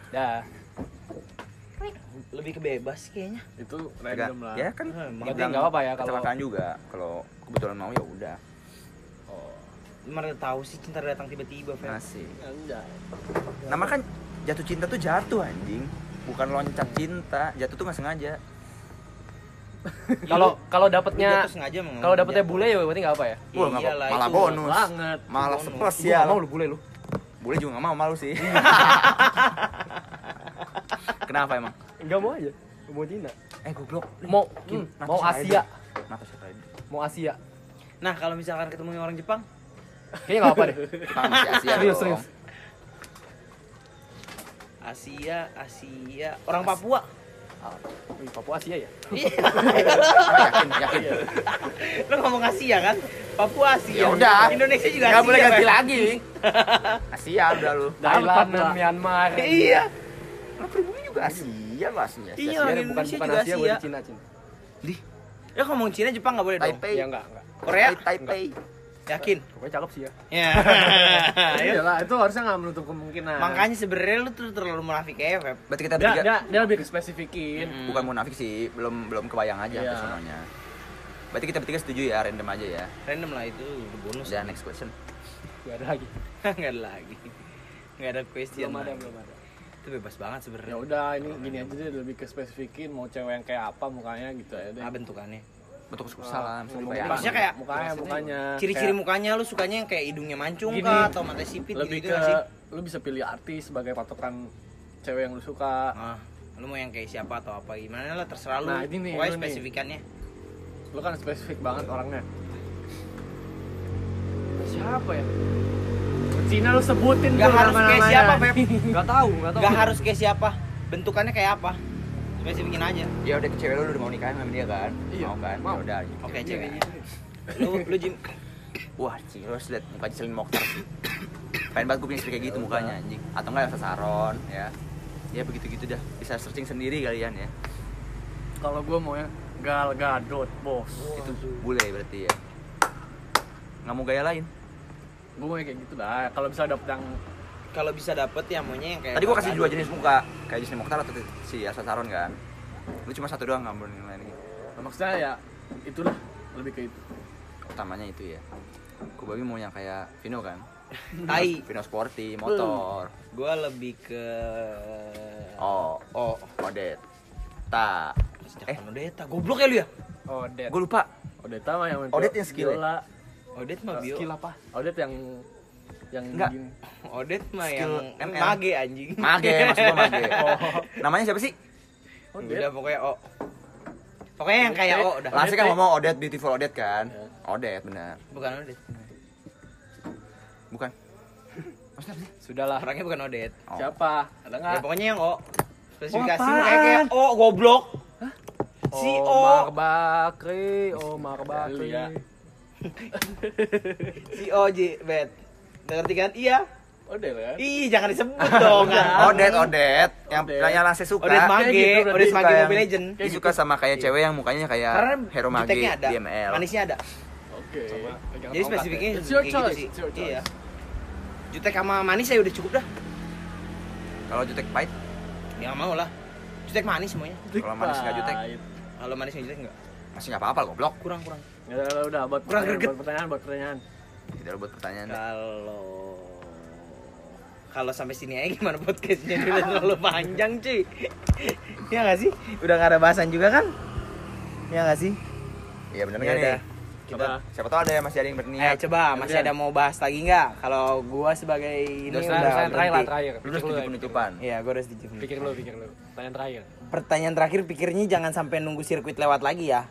Speaker 1: Dah.
Speaker 3: Lebih ke bebas kayaknya.
Speaker 4: Itu random lah.
Speaker 2: Ya kan.
Speaker 3: Emang.
Speaker 1: Berarti
Speaker 2: dibilang
Speaker 1: nggak apa-apa ya kalau-
Speaker 2: Kecelakaan juga. Kalau kebetulan mau ya udah.
Speaker 3: Mana tahu sih cinta datang tiba-tiba, Fer.
Speaker 2: Masih.
Speaker 4: Anjay.
Speaker 2: Nama kan jatuh cinta tuh jatuh anjing. Bukan loncat cinta. Jatuh tuh nggak sengaja. (laughs)
Speaker 1: Kalau kalau dapatnya
Speaker 3: emang.
Speaker 1: kalau dapatnya bule ya berarti nggak apa ya?
Speaker 3: Iya,
Speaker 2: Wah, nggak apa- malah
Speaker 3: itu
Speaker 2: bonus.
Speaker 4: Banget.
Speaker 2: Malah
Speaker 1: nggak
Speaker 2: spesial.
Speaker 1: mau lu bule lu.
Speaker 2: Boleh juga nggak mau malu sih. (laughs) Kenapa emang?
Speaker 1: Enggak mau aja. Mau Cina.
Speaker 2: Eh goblok.
Speaker 1: Mau hmm, mau. Asia. Mau Asia.
Speaker 3: Nah, kalau misalkan ketemu orang Jepang,
Speaker 1: Kayaknya nggak apa deh. (laughs)
Speaker 2: Jepang Asia
Speaker 1: Serius, serius.
Speaker 3: Asia, Asia, orang Papua.
Speaker 1: Wih, Papua Asia ya? (laughs)
Speaker 2: yakin, yakin.
Speaker 3: Lu ngomong Asia kan? Papua Asia.
Speaker 2: Ya udah.
Speaker 3: Indonesia juga
Speaker 2: Nggak
Speaker 3: Asia.
Speaker 2: boleh ganti lagi. Asia udah lu.
Speaker 1: Thailand,
Speaker 4: Papua.
Speaker 1: Myanmar.
Speaker 3: Iya.
Speaker 2: Lah pribumi juga Asia lu Asia.
Speaker 3: Iya,
Speaker 1: Asia
Speaker 3: orang
Speaker 1: deh, bukan
Speaker 3: Indonesia
Speaker 1: bukan
Speaker 3: juga
Speaker 1: Asia,
Speaker 3: Asia.
Speaker 1: Cina, Cina.
Speaker 3: Ya ngomong Cina Jepang nggak boleh dong.
Speaker 2: Taipei.
Speaker 1: Ya enggak, enggak.
Speaker 3: Korea?
Speaker 2: Taipei.
Speaker 3: Yakin?
Speaker 1: Pokoknya cakep sih ya.
Speaker 3: Ya. (laughs)
Speaker 4: Iya lah, itu harusnya nggak menutup kemungkinan.
Speaker 3: Makanya sebenarnya lu tuh terlalu munafik ya, Feb.
Speaker 2: Berarti kita
Speaker 4: dia,
Speaker 2: bertiga
Speaker 4: dia, dia lebih ke spesifikin.
Speaker 2: bukan munafik sih, belum belum kebayang aja
Speaker 4: Iya.
Speaker 2: kesononya. Berarti kita bertiga setuju ya, random aja ya.
Speaker 3: Random lah itu udah bonus.
Speaker 2: Udah next question.
Speaker 1: Gak ada lagi. (laughs)
Speaker 3: Enggak ada lagi. Enggak ada question.
Speaker 1: Belum ada,
Speaker 3: lagi.
Speaker 1: belum ada.
Speaker 3: Itu bebas banget
Speaker 4: Ya
Speaker 3: sebenarnya.
Speaker 4: udah, ini gini aja deh lebih ke spesifikin mau cewek yang kayak apa mukanya gitu ya deh.
Speaker 3: Ah, bentukannya.
Speaker 2: Bentuk salam, dibayangin.
Speaker 3: Maksudnya kayak
Speaker 4: mukanya, mukanya.
Speaker 3: Ciri-ciri mukanya lu sukanya yang kayak hidungnya mancung
Speaker 4: Gini,
Speaker 3: kah atau mata sipit
Speaker 4: lebih
Speaker 3: gitu,
Speaker 4: ke
Speaker 3: sih?
Speaker 4: lu bisa pilih artis sebagai patokan cewek yang lu suka.
Speaker 3: Ah, lu mau yang kayak siapa atau apa gimana lah terserah lu.
Speaker 4: Nah, ini nih,
Speaker 3: Pokoknya
Speaker 4: lu nih.
Speaker 3: spesifikannya.
Speaker 4: Lu kan spesifik banget orangnya.
Speaker 1: Siapa ya?
Speaker 4: Cina lu sebutin
Speaker 3: Gak harus kayak siapa, Feb. (laughs)
Speaker 1: Gak tahu, gak tahu.
Speaker 3: Gak harus kayak siapa. Bentukannya kayak apa? Spesifikin aja.
Speaker 2: Ya udah cewek lu udah mau nikahan sama dia kan?
Speaker 1: Iya,
Speaker 2: Mau kan?
Speaker 1: mau.
Speaker 2: Ya udah.
Speaker 3: Oke,
Speaker 2: Iya.
Speaker 3: ceweknya. Lu lu Jim.
Speaker 2: Wah, cing, lu harus liat muka Celine Mokhtar sih. Pengen banget gue punya istri kayak gitu mukanya anjing. Atau enggak Elsa Saron ya. Ya begitu-gitu dah. Bisa searching sendiri kalian ya.
Speaker 4: Kalau gua mau ya Gal Gadot, bos.
Speaker 2: Itu bule berarti ya. Nggak mau gaya lain.
Speaker 4: Gua mau kayak gitu dah. Kalau bisa dapet yang
Speaker 3: Kalau bisa dapet ya maunya yang kayak
Speaker 2: Tadi gua kasih dua jenis muka, kayak Celine Mokhtar atau si Elsa Saron kan. Lu cuma satu doang nggak mau yang lain lagi.
Speaker 4: maksudnya ya itulah lebih ke itu.
Speaker 2: Utamanya itu ya. Ku babi mau yang kayak Vino kan.
Speaker 3: Tai.
Speaker 2: Vino sporty, motor.
Speaker 3: Gua lebih ke
Speaker 2: Oh,
Speaker 3: oh
Speaker 2: Odet. Ta. Eh.
Speaker 3: Odeta? Goblok ya lu ya?
Speaker 1: Dead.
Speaker 2: Gue lupa.
Speaker 4: Odeta mah yang
Speaker 2: Odet yang skill ya?
Speaker 3: Odet mah bio.
Speaker 1: Skill apa?
Speaker 4: Odet yang yang
Speaker 2: Enggak.
Speaker 4: gini. (laughs)
Speaker 3: Odet mah
Speaker 2: Skill
Speaker 3: yang
Speaker 2: ML.
Speaker 3: mage anjing.
Speaker 2: Mage, (laughs) maksud gua mage. Namanya siapa sih?
Speaker 4: Odet.
Speaker 3: Udah pokoknya O. Pokoknya yang kayak O udah.
Speaker 2: Lasi kan ngomong Odet, beautiful Odet kan? Odet, benar.
Speaker 3: Bukan Odet.
Speaker 2: Bukan. (laughs) Maksudnya apa sih?
Speaker 1: Sudahlah.
Speaker 3: Orangnya bukan Odet.
Speaker 2: Oh.
Speaker 4: Siapa? Ada
Speaker 3: Ya
Speaker 4: enggak?
Speaker 3: pokoknya yang O. Spesifikasi
Speaker 2: Oh,
Speaker 3: kayak kayak O goblok. Si O.
Speaker 1: Omar Bakri, Omar Bakri.
Speaker 4: ya.
Speaker 3: Si O J Bet. Ngerti kan? Iya.
Speaker 4: Odet kan?
Speaker 3: Ih, jangan disebut dong. kan.
Speaker 2: Odet, Odet. Yang
Speaker 4: Odet.
Speaker 2: yang suka.
Speaker 3: Odet Mage,
Speaker 4: Kayak gitu,
Speaker 3: Odet Mage Mobile Legend.
Speaker 2: Dia suka sama kayak cewek yang mukanya kayak
Speaker 3: Karena
Speaker 2: Hero Mage
Speaker 3: juteknya ada,
Speaker 2: di ML.
Speaker 3: manisnya ada.
Speaker 4: Oke.
Speaker 3: Jadi spesifiknya
Speaker 4: It's your
Speaker 3: kayak
Speaker 4: choice,
Speaker 3: gitu sih. Iya. Jutek sama manis ya udah cukup dah.
Speaker 2: Kalau jutek pahit,
Speaker 3: Ya nggak mau lah. Jutek manis semuanya.
Speaker 2: kalau manis nggak jutek.
Speaker 3: Kalau manis nggak jutek enggak.
Speaker 2: masih nggak apa-apa goblok.
Speaker 3: Kurang kurang.
Speaker 4: Ya udah, udah buat
Speaker 3: Kurang
Speaker 4: pertanyaan, buat pertanyaan, buat pertanyaan.
Speaker 2: Gitu buat pertanyaan.
Speaker 3: Kalau kalau sampai sini aja gimana podcastnya Ini (laughs) udah terlalu panjang cuy ya nggak sih udah nggak ada bahasan juga kan ya nggak sih
Speaker 2: Iya bener
Speaker 3: Ya
Speaker 2: nggak nih?
Speaker 4: Kita
Speaker 2: Siapa tahu ada yang masih ada yang
Speaker 3: eh
Speaker 2: berniat.
Speaker 3: coba masih ada mau bahas lagi nggak kalau gua sebagai ini
Speaker 1: Udah,
Speaker 3: udah
Speaker 1: terakhir lah, terakhir.
Speaker 2: Lu harus tujuh
Speaker 1: ya,
Speaker 2: penutupan.
Speaker 3: Iya, gua harus dijemput.
Speaker 1: Pikir lu, pikir lu. Pertanyaan terakhir.
Speaker 3: Pertanyaan terakhir pikirnya jangan sampai nunggu sirkuit lewat lagi ya.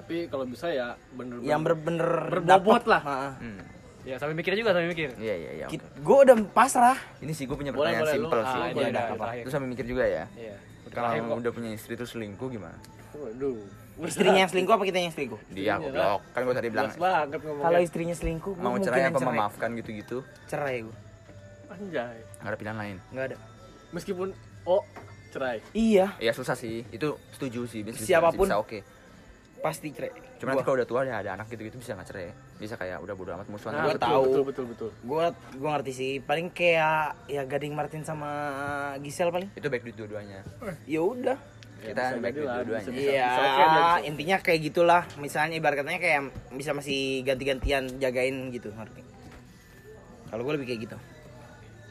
Speaker 4: Tapi kalau bisa ya bener-bener
Speaker 3: Yang bener-bener
Speaker 4: Berbobot
Speaker 3: dapet.
Speaker 4: lah.
Speaker 3: Heeh.
Speaker 2: Hmm.
Speaker 1: Ya sambil mikir juga sambil mikir.
Speaker 2: Iya iya iya. oke.
Speaker 3: Gue udah pasrah.
Speaker 2: Ini sih gue punya
Speaker 4: Boleh,
Speaker 2: pertanyaan
Speaker 4: boleh,
Speaker 2: simpel
Speaker 1: Ah,
Speaker 2: sih.
Speaker 1: ini
Speaker 3: boleh,
Speaker 1: ada
Speaker 3: apa?
Speaker 2: Lu sambil mikir juga ya.
Speaker 1: Iya.
Speaker 2: Kalau udah punya istri terus selingkuh gimana?
Speaker 4: Waduh.
Speaker 3: Istrinya yang selingkuh apa kita yang selingkuh?
Speaker 2: Dia goblok. Kan gue tadi bilang.
Speaker 3: Kalau istrinya selingkuh,
Speaker 2: mau cerai apa memaafkan gitu-gitu.
Speaker 3: Cerai gue.
Speaker 4: Anjay.
Speaker 2: Nggak ada pilihan lain.
Speaker 3: Nggak ada.
Speaker 4: Meskipun oh cerai.
Speaker 3: Iya,
Speaker 2: Iya susah sih. Itu setuju sih. Bisa,
Speaker 3: Siapa pun.
Speaker 2: Bisa oke.
Speaker 3: Pasti cerai.
Speaker 2: Cuma nanti kalau udah tua ya ada anak gitu-gitu bisa nggak cerai. Bisa kayak udah bodo amat musuhan.
Speaker 3: Nah, gua
Speaker 2: gitu.
Speaker 4: betul,
Speaker 3: tahu.
Speaker 4: Betul betul betul.
Speaker 3: Gua gua ngerti sih. Paling kayak ya Gading Martin sama Gisel paling.
Speaker 2: Itu baik duit dua-duanya.
Speaker 3: Ya udah.
Speaker 2: Kita
Speaker 4: bisa
Speaker 2: baik duit dua-duanya.
Speaker 3: Iya,
Speaker 4: bisa.
Speaker 3: intinya kayak gitulah. Misalnya ibarat katanya kayak bisa masih ganti-gantian jagain gitu, ngerti? Kalau gue lebih kayak gitu.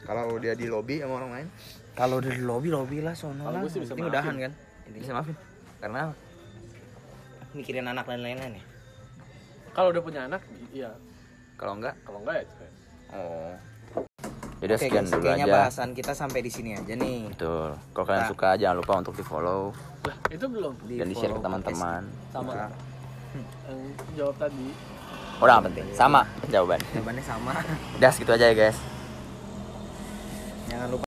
Speaker 2: Kalau dia di lobby sama orang lain,
Speaker 3: Kalau udah di lobby lobby lah sono
Speaker 4: Kalau
Speaker 3: lah.
Speaker 4: gua sih bisa
Speaker 3: udahan kan.
Speaker 2: bisa maafin. Karena
Speaker 3: Mikirin anak dan lain-lain ya.
Speaker 4: Kalau udah punya anak, iya.
Speaker 2: kalau enggak,
Speaker 4: Kalau enggak ya cerai.
Speaker 2: oh. Jadi
Speaker 3: Oke
Speaker 2: sekian
Speaker 3: guys,
Speaker 2: dulu aja.
Speaker 3: bahasan kita sampai di sini aja nih.
Speaker 2: Betul. Kalau kalian
Speaker 3: Nah.
Speaker 2: suka jangan lupa untuk di follow
Speaker 4: Lah, itu belum.
Speaker 3: Di
Speaker 2: dan di share ke teman-teman.
Speaker 4: Sama
Speaker 3: podcast.
Speaker 4: yang jawab tadi.
Speaker 2: Udah nggak penting. Sama jawaban.
Speaker 3: Jawabannya sama.
Speaker 2: Udah segitu aja ya guys.
Speaker 3: Jangan lupa